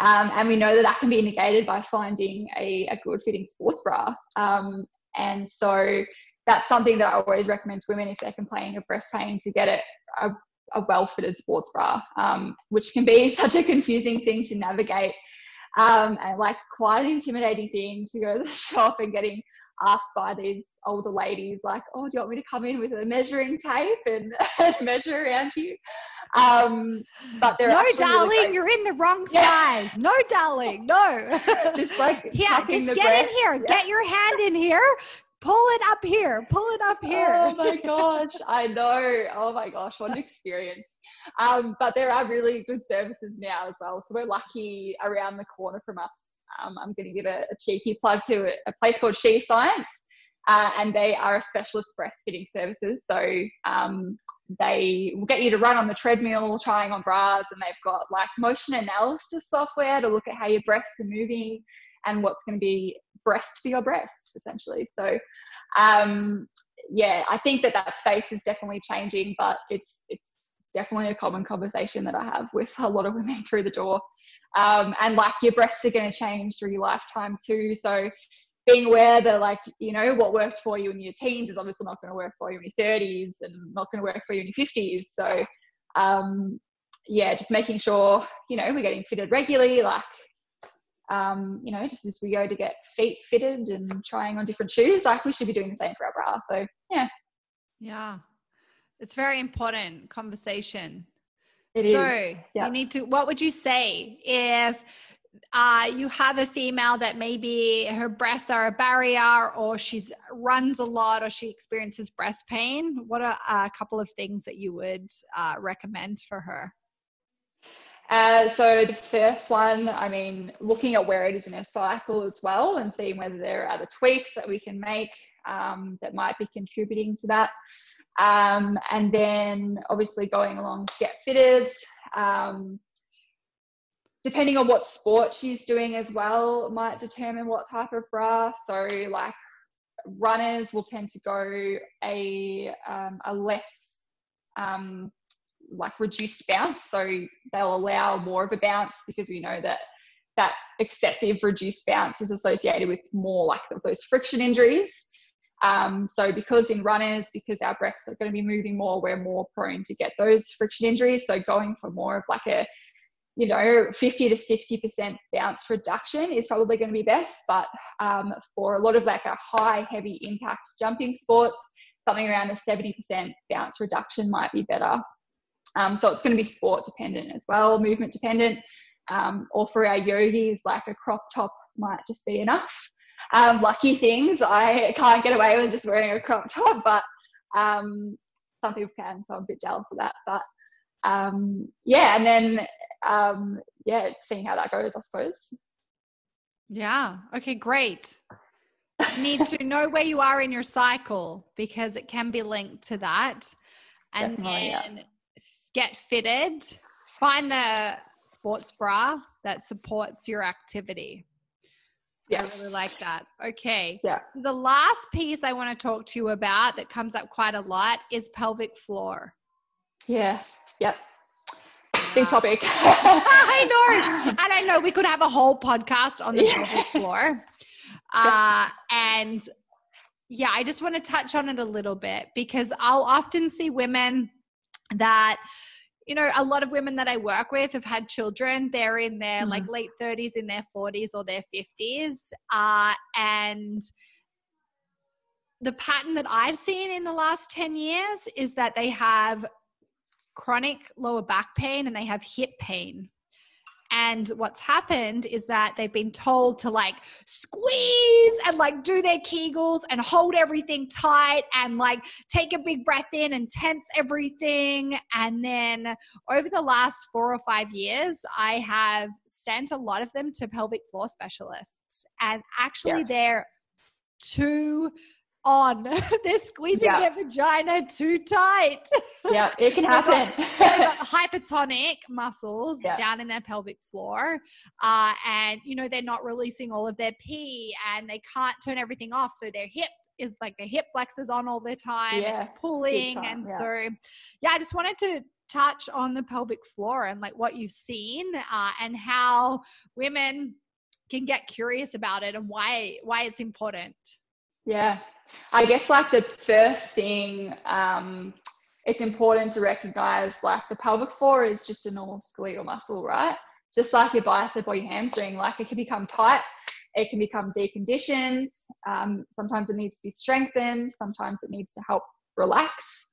Um, and we know that that can be negated by finding a, a good fitting sports bra. Um, and so that's something that I always recommend to women if they're complaining of breast pain to get it a, a well fitted sports bra, um, which can be such a confusing thing to navigate. Um, and like quite an intimidating thing to go to the shop and getting asked by these older ladies, like, "Oh, do you want me to come in with a measuring tape and, and measure around you?" Um, but they're no, darling, really you're in the wrong yeah. size. No, darling, no. just like yeah, just get breath. in here. Yeah. Get your hand in here. Pull it up here. Pull it up here. Oh my gosh, I know. Oh my gosh, what an experience. Um, but there are really good services now as well. So we're lucky around the corner from us um, I'm going to give a, a, cheeky plug to a, a place called She Science. Uh, and they are a specialist breast fitting services. So um, they will get you to run on the treadmill, trying on bras, and they've got like motion analysis software to look at how your breasts are moving and what's going to be breast for your breast, essentially. So, um, yeah, I think that that space is definitely changing, but it's it's definitely a common conversation that I have with a lot of women through the door. Um, and like your breasts are going to change through your lifetime too. So being aware that like, you know, what worked for you in your teens is obviously not going to work for you in your 30s and not going to work for you in your 50s. So, um, yeah, just making sure, you know, we're getting fitted regularly, like, um, you know, just as we go to get feet fitted and trying on different shoes, like we should be doing the same for our bra. So yeah. Yeah. It's very important conversation. It so is. Yep. you need to what would you say if uh, you have a female that maybe her breasts are a barrier or she's runs a lot or she experiences breast pain what are a couple of things that you would uh, recommend for her uh, so the first one, I mean, looking at where it is in her cycle as well, and seeing whether there are other tweaks that we can make um, that might be contributing to that. Um, and then obviously going along to get fitted. Um, depending on what sport she's doing as well, might determine what type of bra. So like runners will tend to go a um, a less um, like reduced bounce. So they'll allow more of a bounce because we know that that excessive reduced bounce is associated with more like those friction injuries. Um, so because in runners, because our breasts are going to be moving more, we're more prone to get those friction injuries. So going for more of like a, you know, 50 to 60% bounce reduction is probably going to be best. But um, for a lot of like a high, heavy impact jumping sports, something around a 70% bounce reduction might be better. Um, so it's going to be sport dependent as well, movement dependent. Um, or for our yogis, like a crop top might just be enough. Um, lucky things, I can't get away with just wearing a crop top, but um, some people can, so I'm a bit jealous of that. But um, yeah, and then um, yeah, seeing how that goes, I suppose. Yeah. Okay. Great. You need to know where you are in your cycle because it can be linked to that, and Definitely, then yeah get fitted, find the sports bra that supports your activity. Yeah. I really like that. Okay. Yeah. The last piece I want to talk to you about that comes up quite a lot is pelvic floor. Yeah. Yep. Big topic. I know. And I know we could have a whole podcast on the yeah. pelvic floor. Uh, and yeah, I just want to touch on it a little bit because I'll often see women that you know a lot of women that i work with have had children. They're in their mm like late 30s in their 40s or their 50s uh, and the pattern that i've seen in the last 10 years is that they have chronic lower back pain and they have hip pain and what's happened is that they've been told to like squeeze and like do their Kegels and hold everything tight and like take a big breath in and tense everything. And then over the last four or five years, I have sent a lot of them to pelvic floor specialists. And actually, yeah. they're too on. They're squeezing yeah. their vagina too tight. Yeah, it can happen. hypertonic muscles yeah. down in their pelvic floor. Uh, and, you know, they're not releasing all of their pee and they can't turn everything off. So their hip is like their hip flexors on all the time. Yes, it's pulling. And yeah. so, yeah, I just wanted to touch on the pelvic floor and like what you've seen uh, and how women can get curious about it and why why it's important. Yeah, I guess like the first thing, um, it's important to recognize like the pelvic floor is just a normal skeletal muscle, right? Just like your bicep or your hamstring, like it can become tight, it can become deconditioned. Um, sometimes it needs to be strengthened, sometimes it needs to help relax.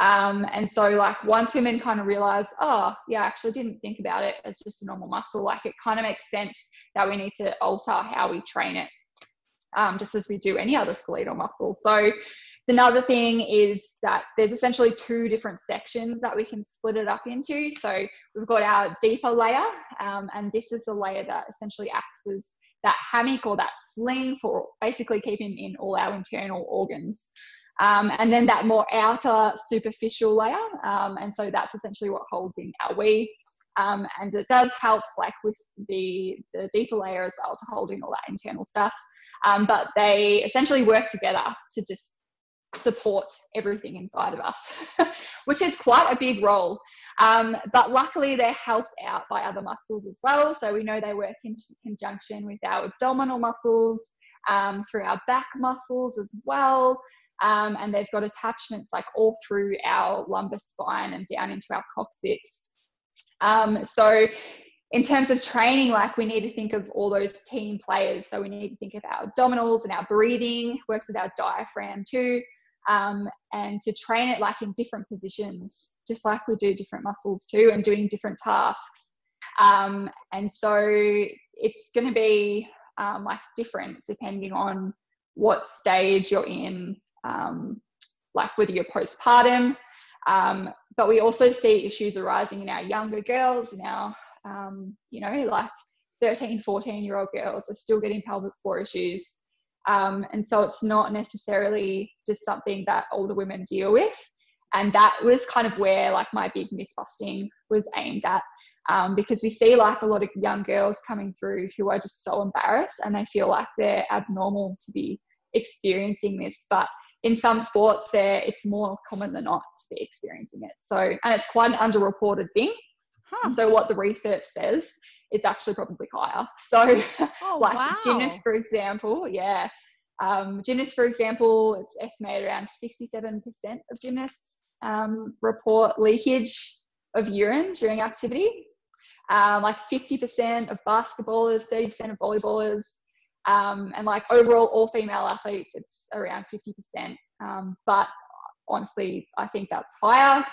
Um, and so, like, once women kind of realize, oh, yeah, I actually didn't think about it as just a normal muscle, like, it kind of makes sense that we need to alter how we train it um, just as we do any other skeletal muscle. So another thing is that there's essentially two different sections that we can split it up into. So we've got our deeper layer, um, and this is the layer that essentially acts as that hammock or that sling for basically keeping in all our internal organs. Um, and then that more outer superficial layer, um, and so that's essentially what holds in our wee. Um, and it does help like with the, the deeper layer as well to hold in all that internal stuff. Um, but they essentially work together to just support everything inside of us, which is quite a big role. Um, but luckily, they're helped out by other muscles as well. So we know they work in conjunction with our abdominal muscles, um, through our back muscles as well. Um, and they've got attachments like all through our lumbar spine and down into our coccyx. Um, so in terms of training, like we need to think of all those team players. So we need to think of our abdominals and our breathing, works with our diaphragm too. Um, and to train it like in different positions, just like we do different muscles too, and doing different tasks. Um, and so it's going to be um, like different depending on what stage you're in, um, like whether you're postpartum. Um, but we also see issues arising in our younger girls, in our um, you know, like 13, 14 year old girls are still getting pelvic floor issues. Um, and so it's not necessarily just something that older women deal with. And that was kind of where like my big myth busting was aimed at. Um, because we see like a lot of young girls coming through who are just so embarrassed and they feel like they're abnormal to be experiencing this. But in some sports, there it's more common than not to be experiencing it. So, and it's quite an underreported thing. Huh. So what the research says, it's actually probably higher. So oh, like wow. gymnasts, for example, yeah. Um, gymnasts, for example, it's estimated around 67% of gymnasts um, report leakage of urine during activity. Um, like 50% of basketballers, 30% of volleyballers, um, and like overall all female athletes, it's around 50%. Um, but honestly, I think that's higher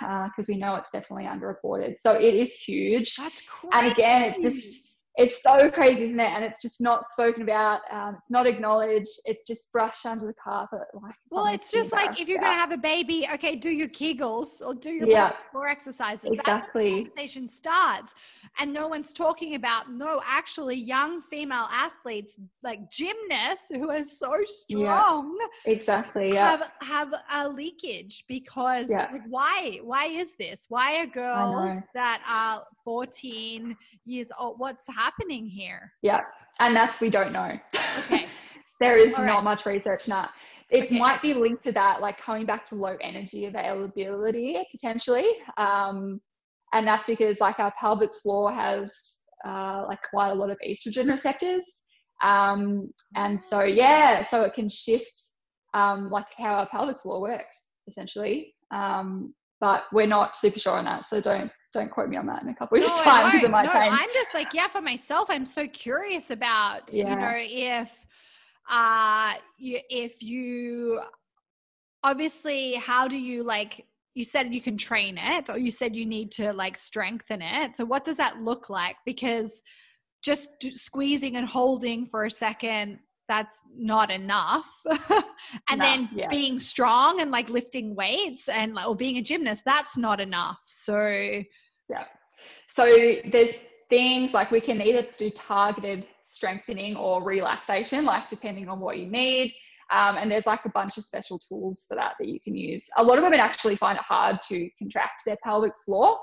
because we know it's. So it is huge. That's crazy. And again, it's just it's so crazy, isn't it? And it's just not spoken about. Um, it's not acknowledged. It's just brushed under the carpet. Like, well, it's just like if you're going to have a baby, okay, do your Kegels or do your yeah, floor exercises. Exactly. That's conversation starts, and no one's talking about. No, actually, young female athletes like gymnasts who are so strong. Yeah, exactly. Yeah. Have have a leakage because yeah. like, why? Why is this? Why are girls that are 14 years old? What's happening? here? Yeah, and that's we don't know. Okay. there is All not much research now. It okay. might be linked to that, like coming back to low energy availability potentially. Um, and that's because like our pelvic floor has uh, like quite a lot of estrogen receptors. Um, and so, yeah, so it can shift um, like how our pelvic floor works essentially. Um, but we're not super sure on that. So don't don't quote me on that in a couple of no, time because it might no, change. I'm just like, yeah, for myself, I'm so curious about, yeah. you know, if uh you if you obviously how do you like you said you can train it or you said you need to like strengthen it so what does that look like because just squeezing and holding for a second that's not enough and no, then yeah. being strong and like lifting weights and like, or being a gymnast that's not enough so yeah. So there's things like we can either do targeted strengthening or relaxation, like depending on what you need. Um, and there's like a bunch of special tools for that that you can use. A lot of women actually find it hard to contract their pelvic floor.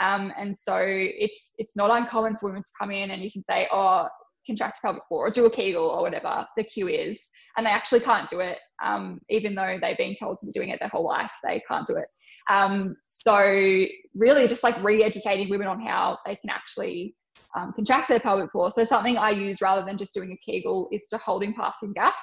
Um, and so it's it's not uncommon for women to come in and you can say, oh, contract pelvic floor or do a Kegel or whatever the cue is. And they actually can't do it, um, even though they've been told to be doing it their whole life, they can't do it. Um, so really just like re-educating women on how they can actually um, contract their pelvic floor. So something I use rather than just doing a Kegel is to holding passing gas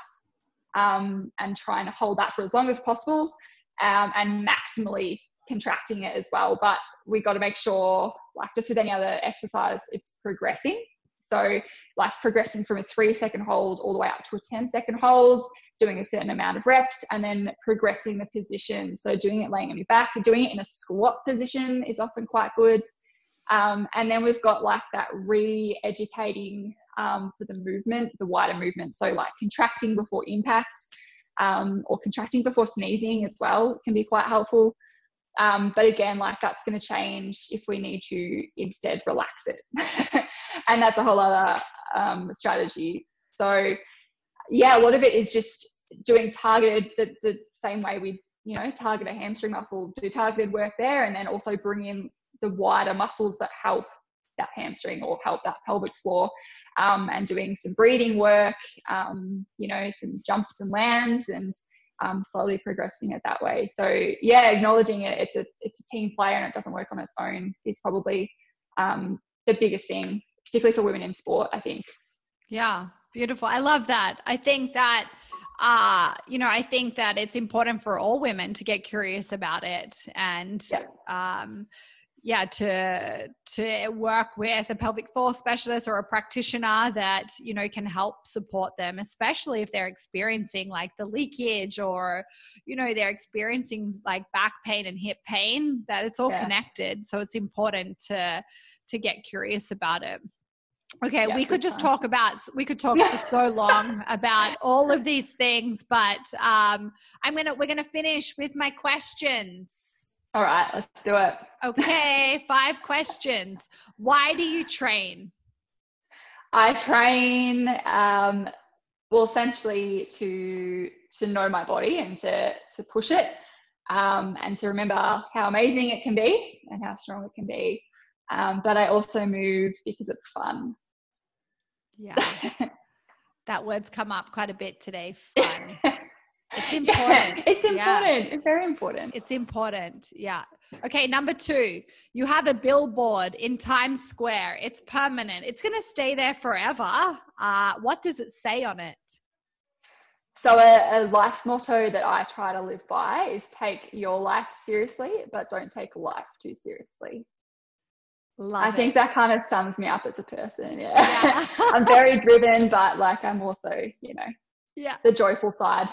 um, and trying to hold that for as long as possible um, and maximally contracting it as well. But we got to make sure, like just with any other exercise, it's progressing. So like progressing from a three second hold all the way up to a 10 second hold, doing a certain amount of reps and then progressing the position. So doing it laying on your back, doing it in a squat position is often quite good. Um, and then we've got like that re-educating um, for the movement, the wider movement. So like contracting before impact um, or contracting before sneezing as well can be quite helpful. Um, but again, like that's going to change if we need to instead relax it. and that's a whole other um, strategy. So yeah, a lot of it is just doing targeted the, the same way we you know target a hamstring muscle, do targeted work there, and then also bring in the wider muscles that help that hamstring or help that pelvic floor um, and doing some breathing work, um, you know, some jumps and lands and um, slowly progressing it that way. So yeah, acknowledging it, it's a, it's a team player and it doesn't work on its own is probably um, the biggest thing, particularly for women in sport, I think. Yeah, beautiful. I love that. I think that uh you know i think that it's important for all women to get curious about it and um yeah to to work with a pelvic floor specialist or a practitioner that you know can help support them especially if they're experiencing like the leakage or you know they're experiencing like back pain and hip pain that it's all yeah. connected so it's important to to get curious about it Okay, yeah, we could just talk about we could talk for so long about all of these things, but um, I'm gonna we're gonna finish with my questions. All right, let's do it. Okay, five questions. Why do you train? I train um, well essentially to to know my body and to to push it um, and to remember how amazing it can be and how strong it can be. Um, but I also move because it's fun. Yeah. that word's come up quite a bit today. Fun. It's important. Yeah, it's important. Yeah. It's very important. It's important. Yeah. Okay, number two, you have a billboard in Times Square. It's permanent. It's going to stay there forever. Uh, what does it say on it? So, a, a, life motto that I try to live by is take your life seriously, but don't take life too seriously. Love I think that kind of sums me up as a person. Yeah. yeah. I'm very driven, but like I'm also, you know, yeah, the joyful side,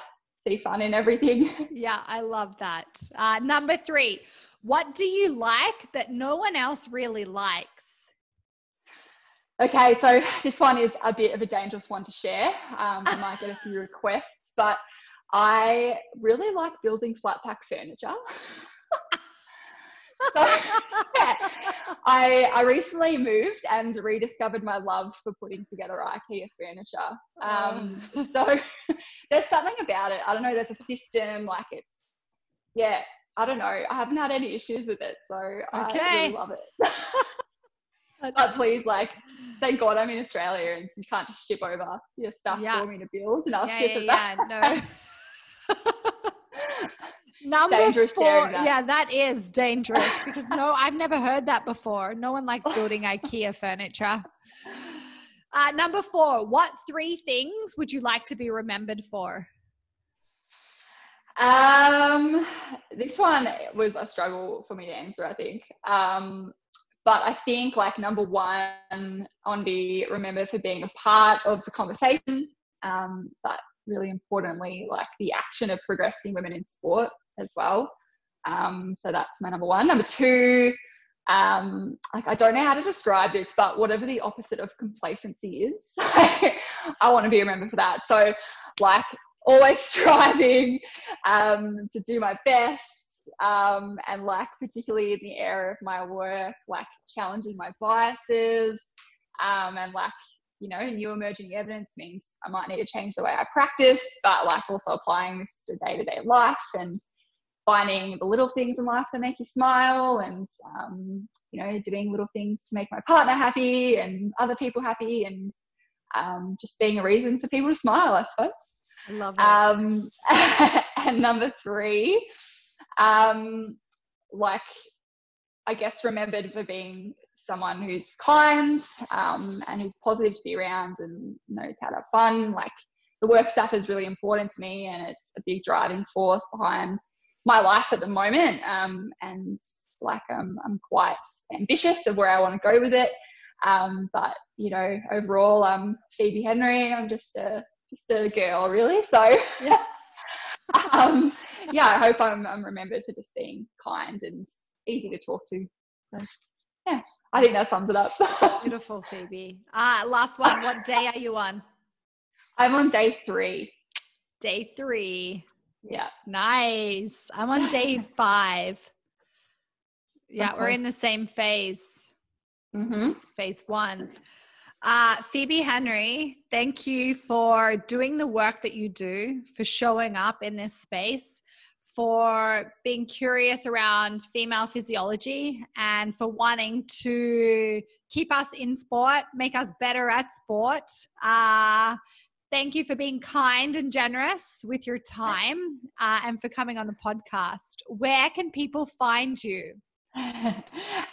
see fun in everything. Yeah, I love that. Uh, number three, what do you like that no one else really likes? Okay, so this one is a bit of a dangerous one to share. Um, I might get a few requests, but I really like building flat pack furniture. So, yeah, I, I recently moved and rediscovered my love for putting together IKEA furniture. Um, oh. so there's something about it. I don't know, there's a system, like it's, yeah, I don't know. I haven't had any issues with it. So okay. I really love it. but please, like, thank God I'm in Australia and you can't just ship over your stuff yeah. for me to build and I'll yeah, ship it back. Yeah, no. Number dangerous four, yeah, that is dangerous because no, I've never heard that before. No one likes building IKEA furniture. Uh, number four, what three things would you like to be remembered for? Um, this one was a struggle for me to answer, I think. Um, but I think like number one on be remembered for being a part of the conversation. Um, but really importantly, like the action of progressing women in sport as well. Um, so that's my number one. Number two, um, like I don't know how to describe this, but whatever the opposite of complacency is, I want to be remembered for that. So, like always striving um, to do my best, um, and like particularly in the area of my work, like challenging my biases, um, and like you know, new emerging evidence means I might need to change the way I practice, but like also applying this to day to day life and finding the little things in life that make you smile and um, you know doing little things to make my partner happy and other people happy and um, just being a reason for people to smile i suppose I love it. Um, and number three um, like i guess remembered for being someone who's kind um, and who's positive to be around and knows how to have fun like the work stuff is really important to me and it's a big driving force behind my life at the moment. Um, and like um, I'm quite ambitious of where I want to go with it. Um, but you know, overall, I'm Phoebe Henry. I'm just a just a girl, really. So yeah, um, yeah. I hope I'm, I'm remembered for just being kind and easy to talk to. So, yeah, I think that sums it up. Beautiful, Phoebe. Ah, last one. What day are you on? I'm on day three. Day three. Yeah. Nice. I'm on day five. Yeah, we're in the same phase. Mm-hmm. Phase one. Uh, Phoebe Henry, thank you for doing the work that you do, for showing up in this space, for being curious around female physiology, and for wanting to keep us in sport, make us better at sport. Uh, Thank you for being kind and generous with your time uh, and for coming on the podcast. Where can people find you?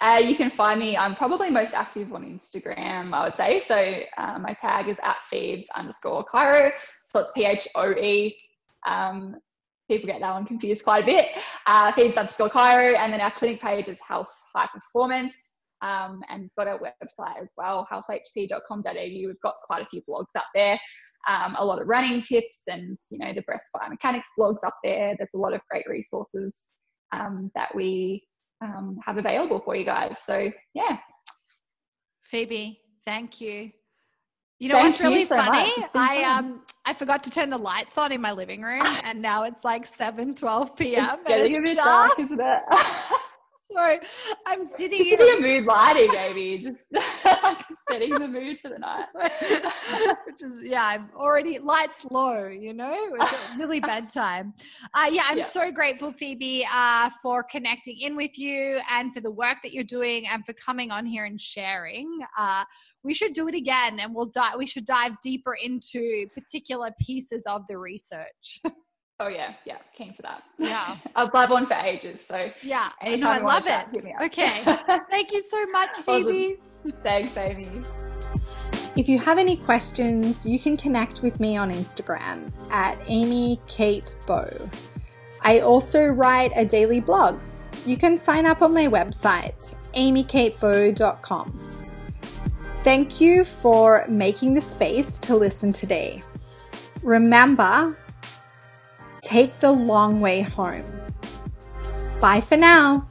Uh, you can find me. I'm probably most active on Instagram, I would say. So uh, my tag is at Phoebes underscore Cairo. So it's P H O E. Um, people get that one confused quite a bit. Uh, Phoebes underscore Cairo. And then our clinic page is Health high performance. Um, and got our website as well, healthhp.com.au. We've got quite a few blogs up there, um, a lot of running tips, and you know the breast biomechanics blogs up there. There's a lot of great resources um, that we um, have available for you guys. So yeah, Phoebe, thank you. You know Thank what's really so funny? I um I forgot to turn the lights on in my living room and now it's like 7 12 p.m. It's getting it's a bit dark isn't it? so I'm sitting Just in a mood lighting, maybe. Just setting the mood for the night. Which is yeah, I'm already lights low, you know, it's really bedtime. Uh, yeah, I'm yeah. so grateful, Phoebe, uh, for connecting in with you and for the work that you're doing and for coming on here and sharing. Uh, we should do it again, and we'll dive. We should dive deeper into particular pieces of the research. Oh yeah, yeah, keen for that. Yeah, I've loved one for ages. So yeah, anytime no, I love it. Chat, okay, thank you so much, Phoebe. Awesome. Thanks, Amy. If you have any questions, you can connect with me on Instagram at Amy Kate Bow. I also write a daily blog. You can sign up on my website, amykatebow.com. Thank you for making the space to listen today. Remember, take the long way home. Bye for now.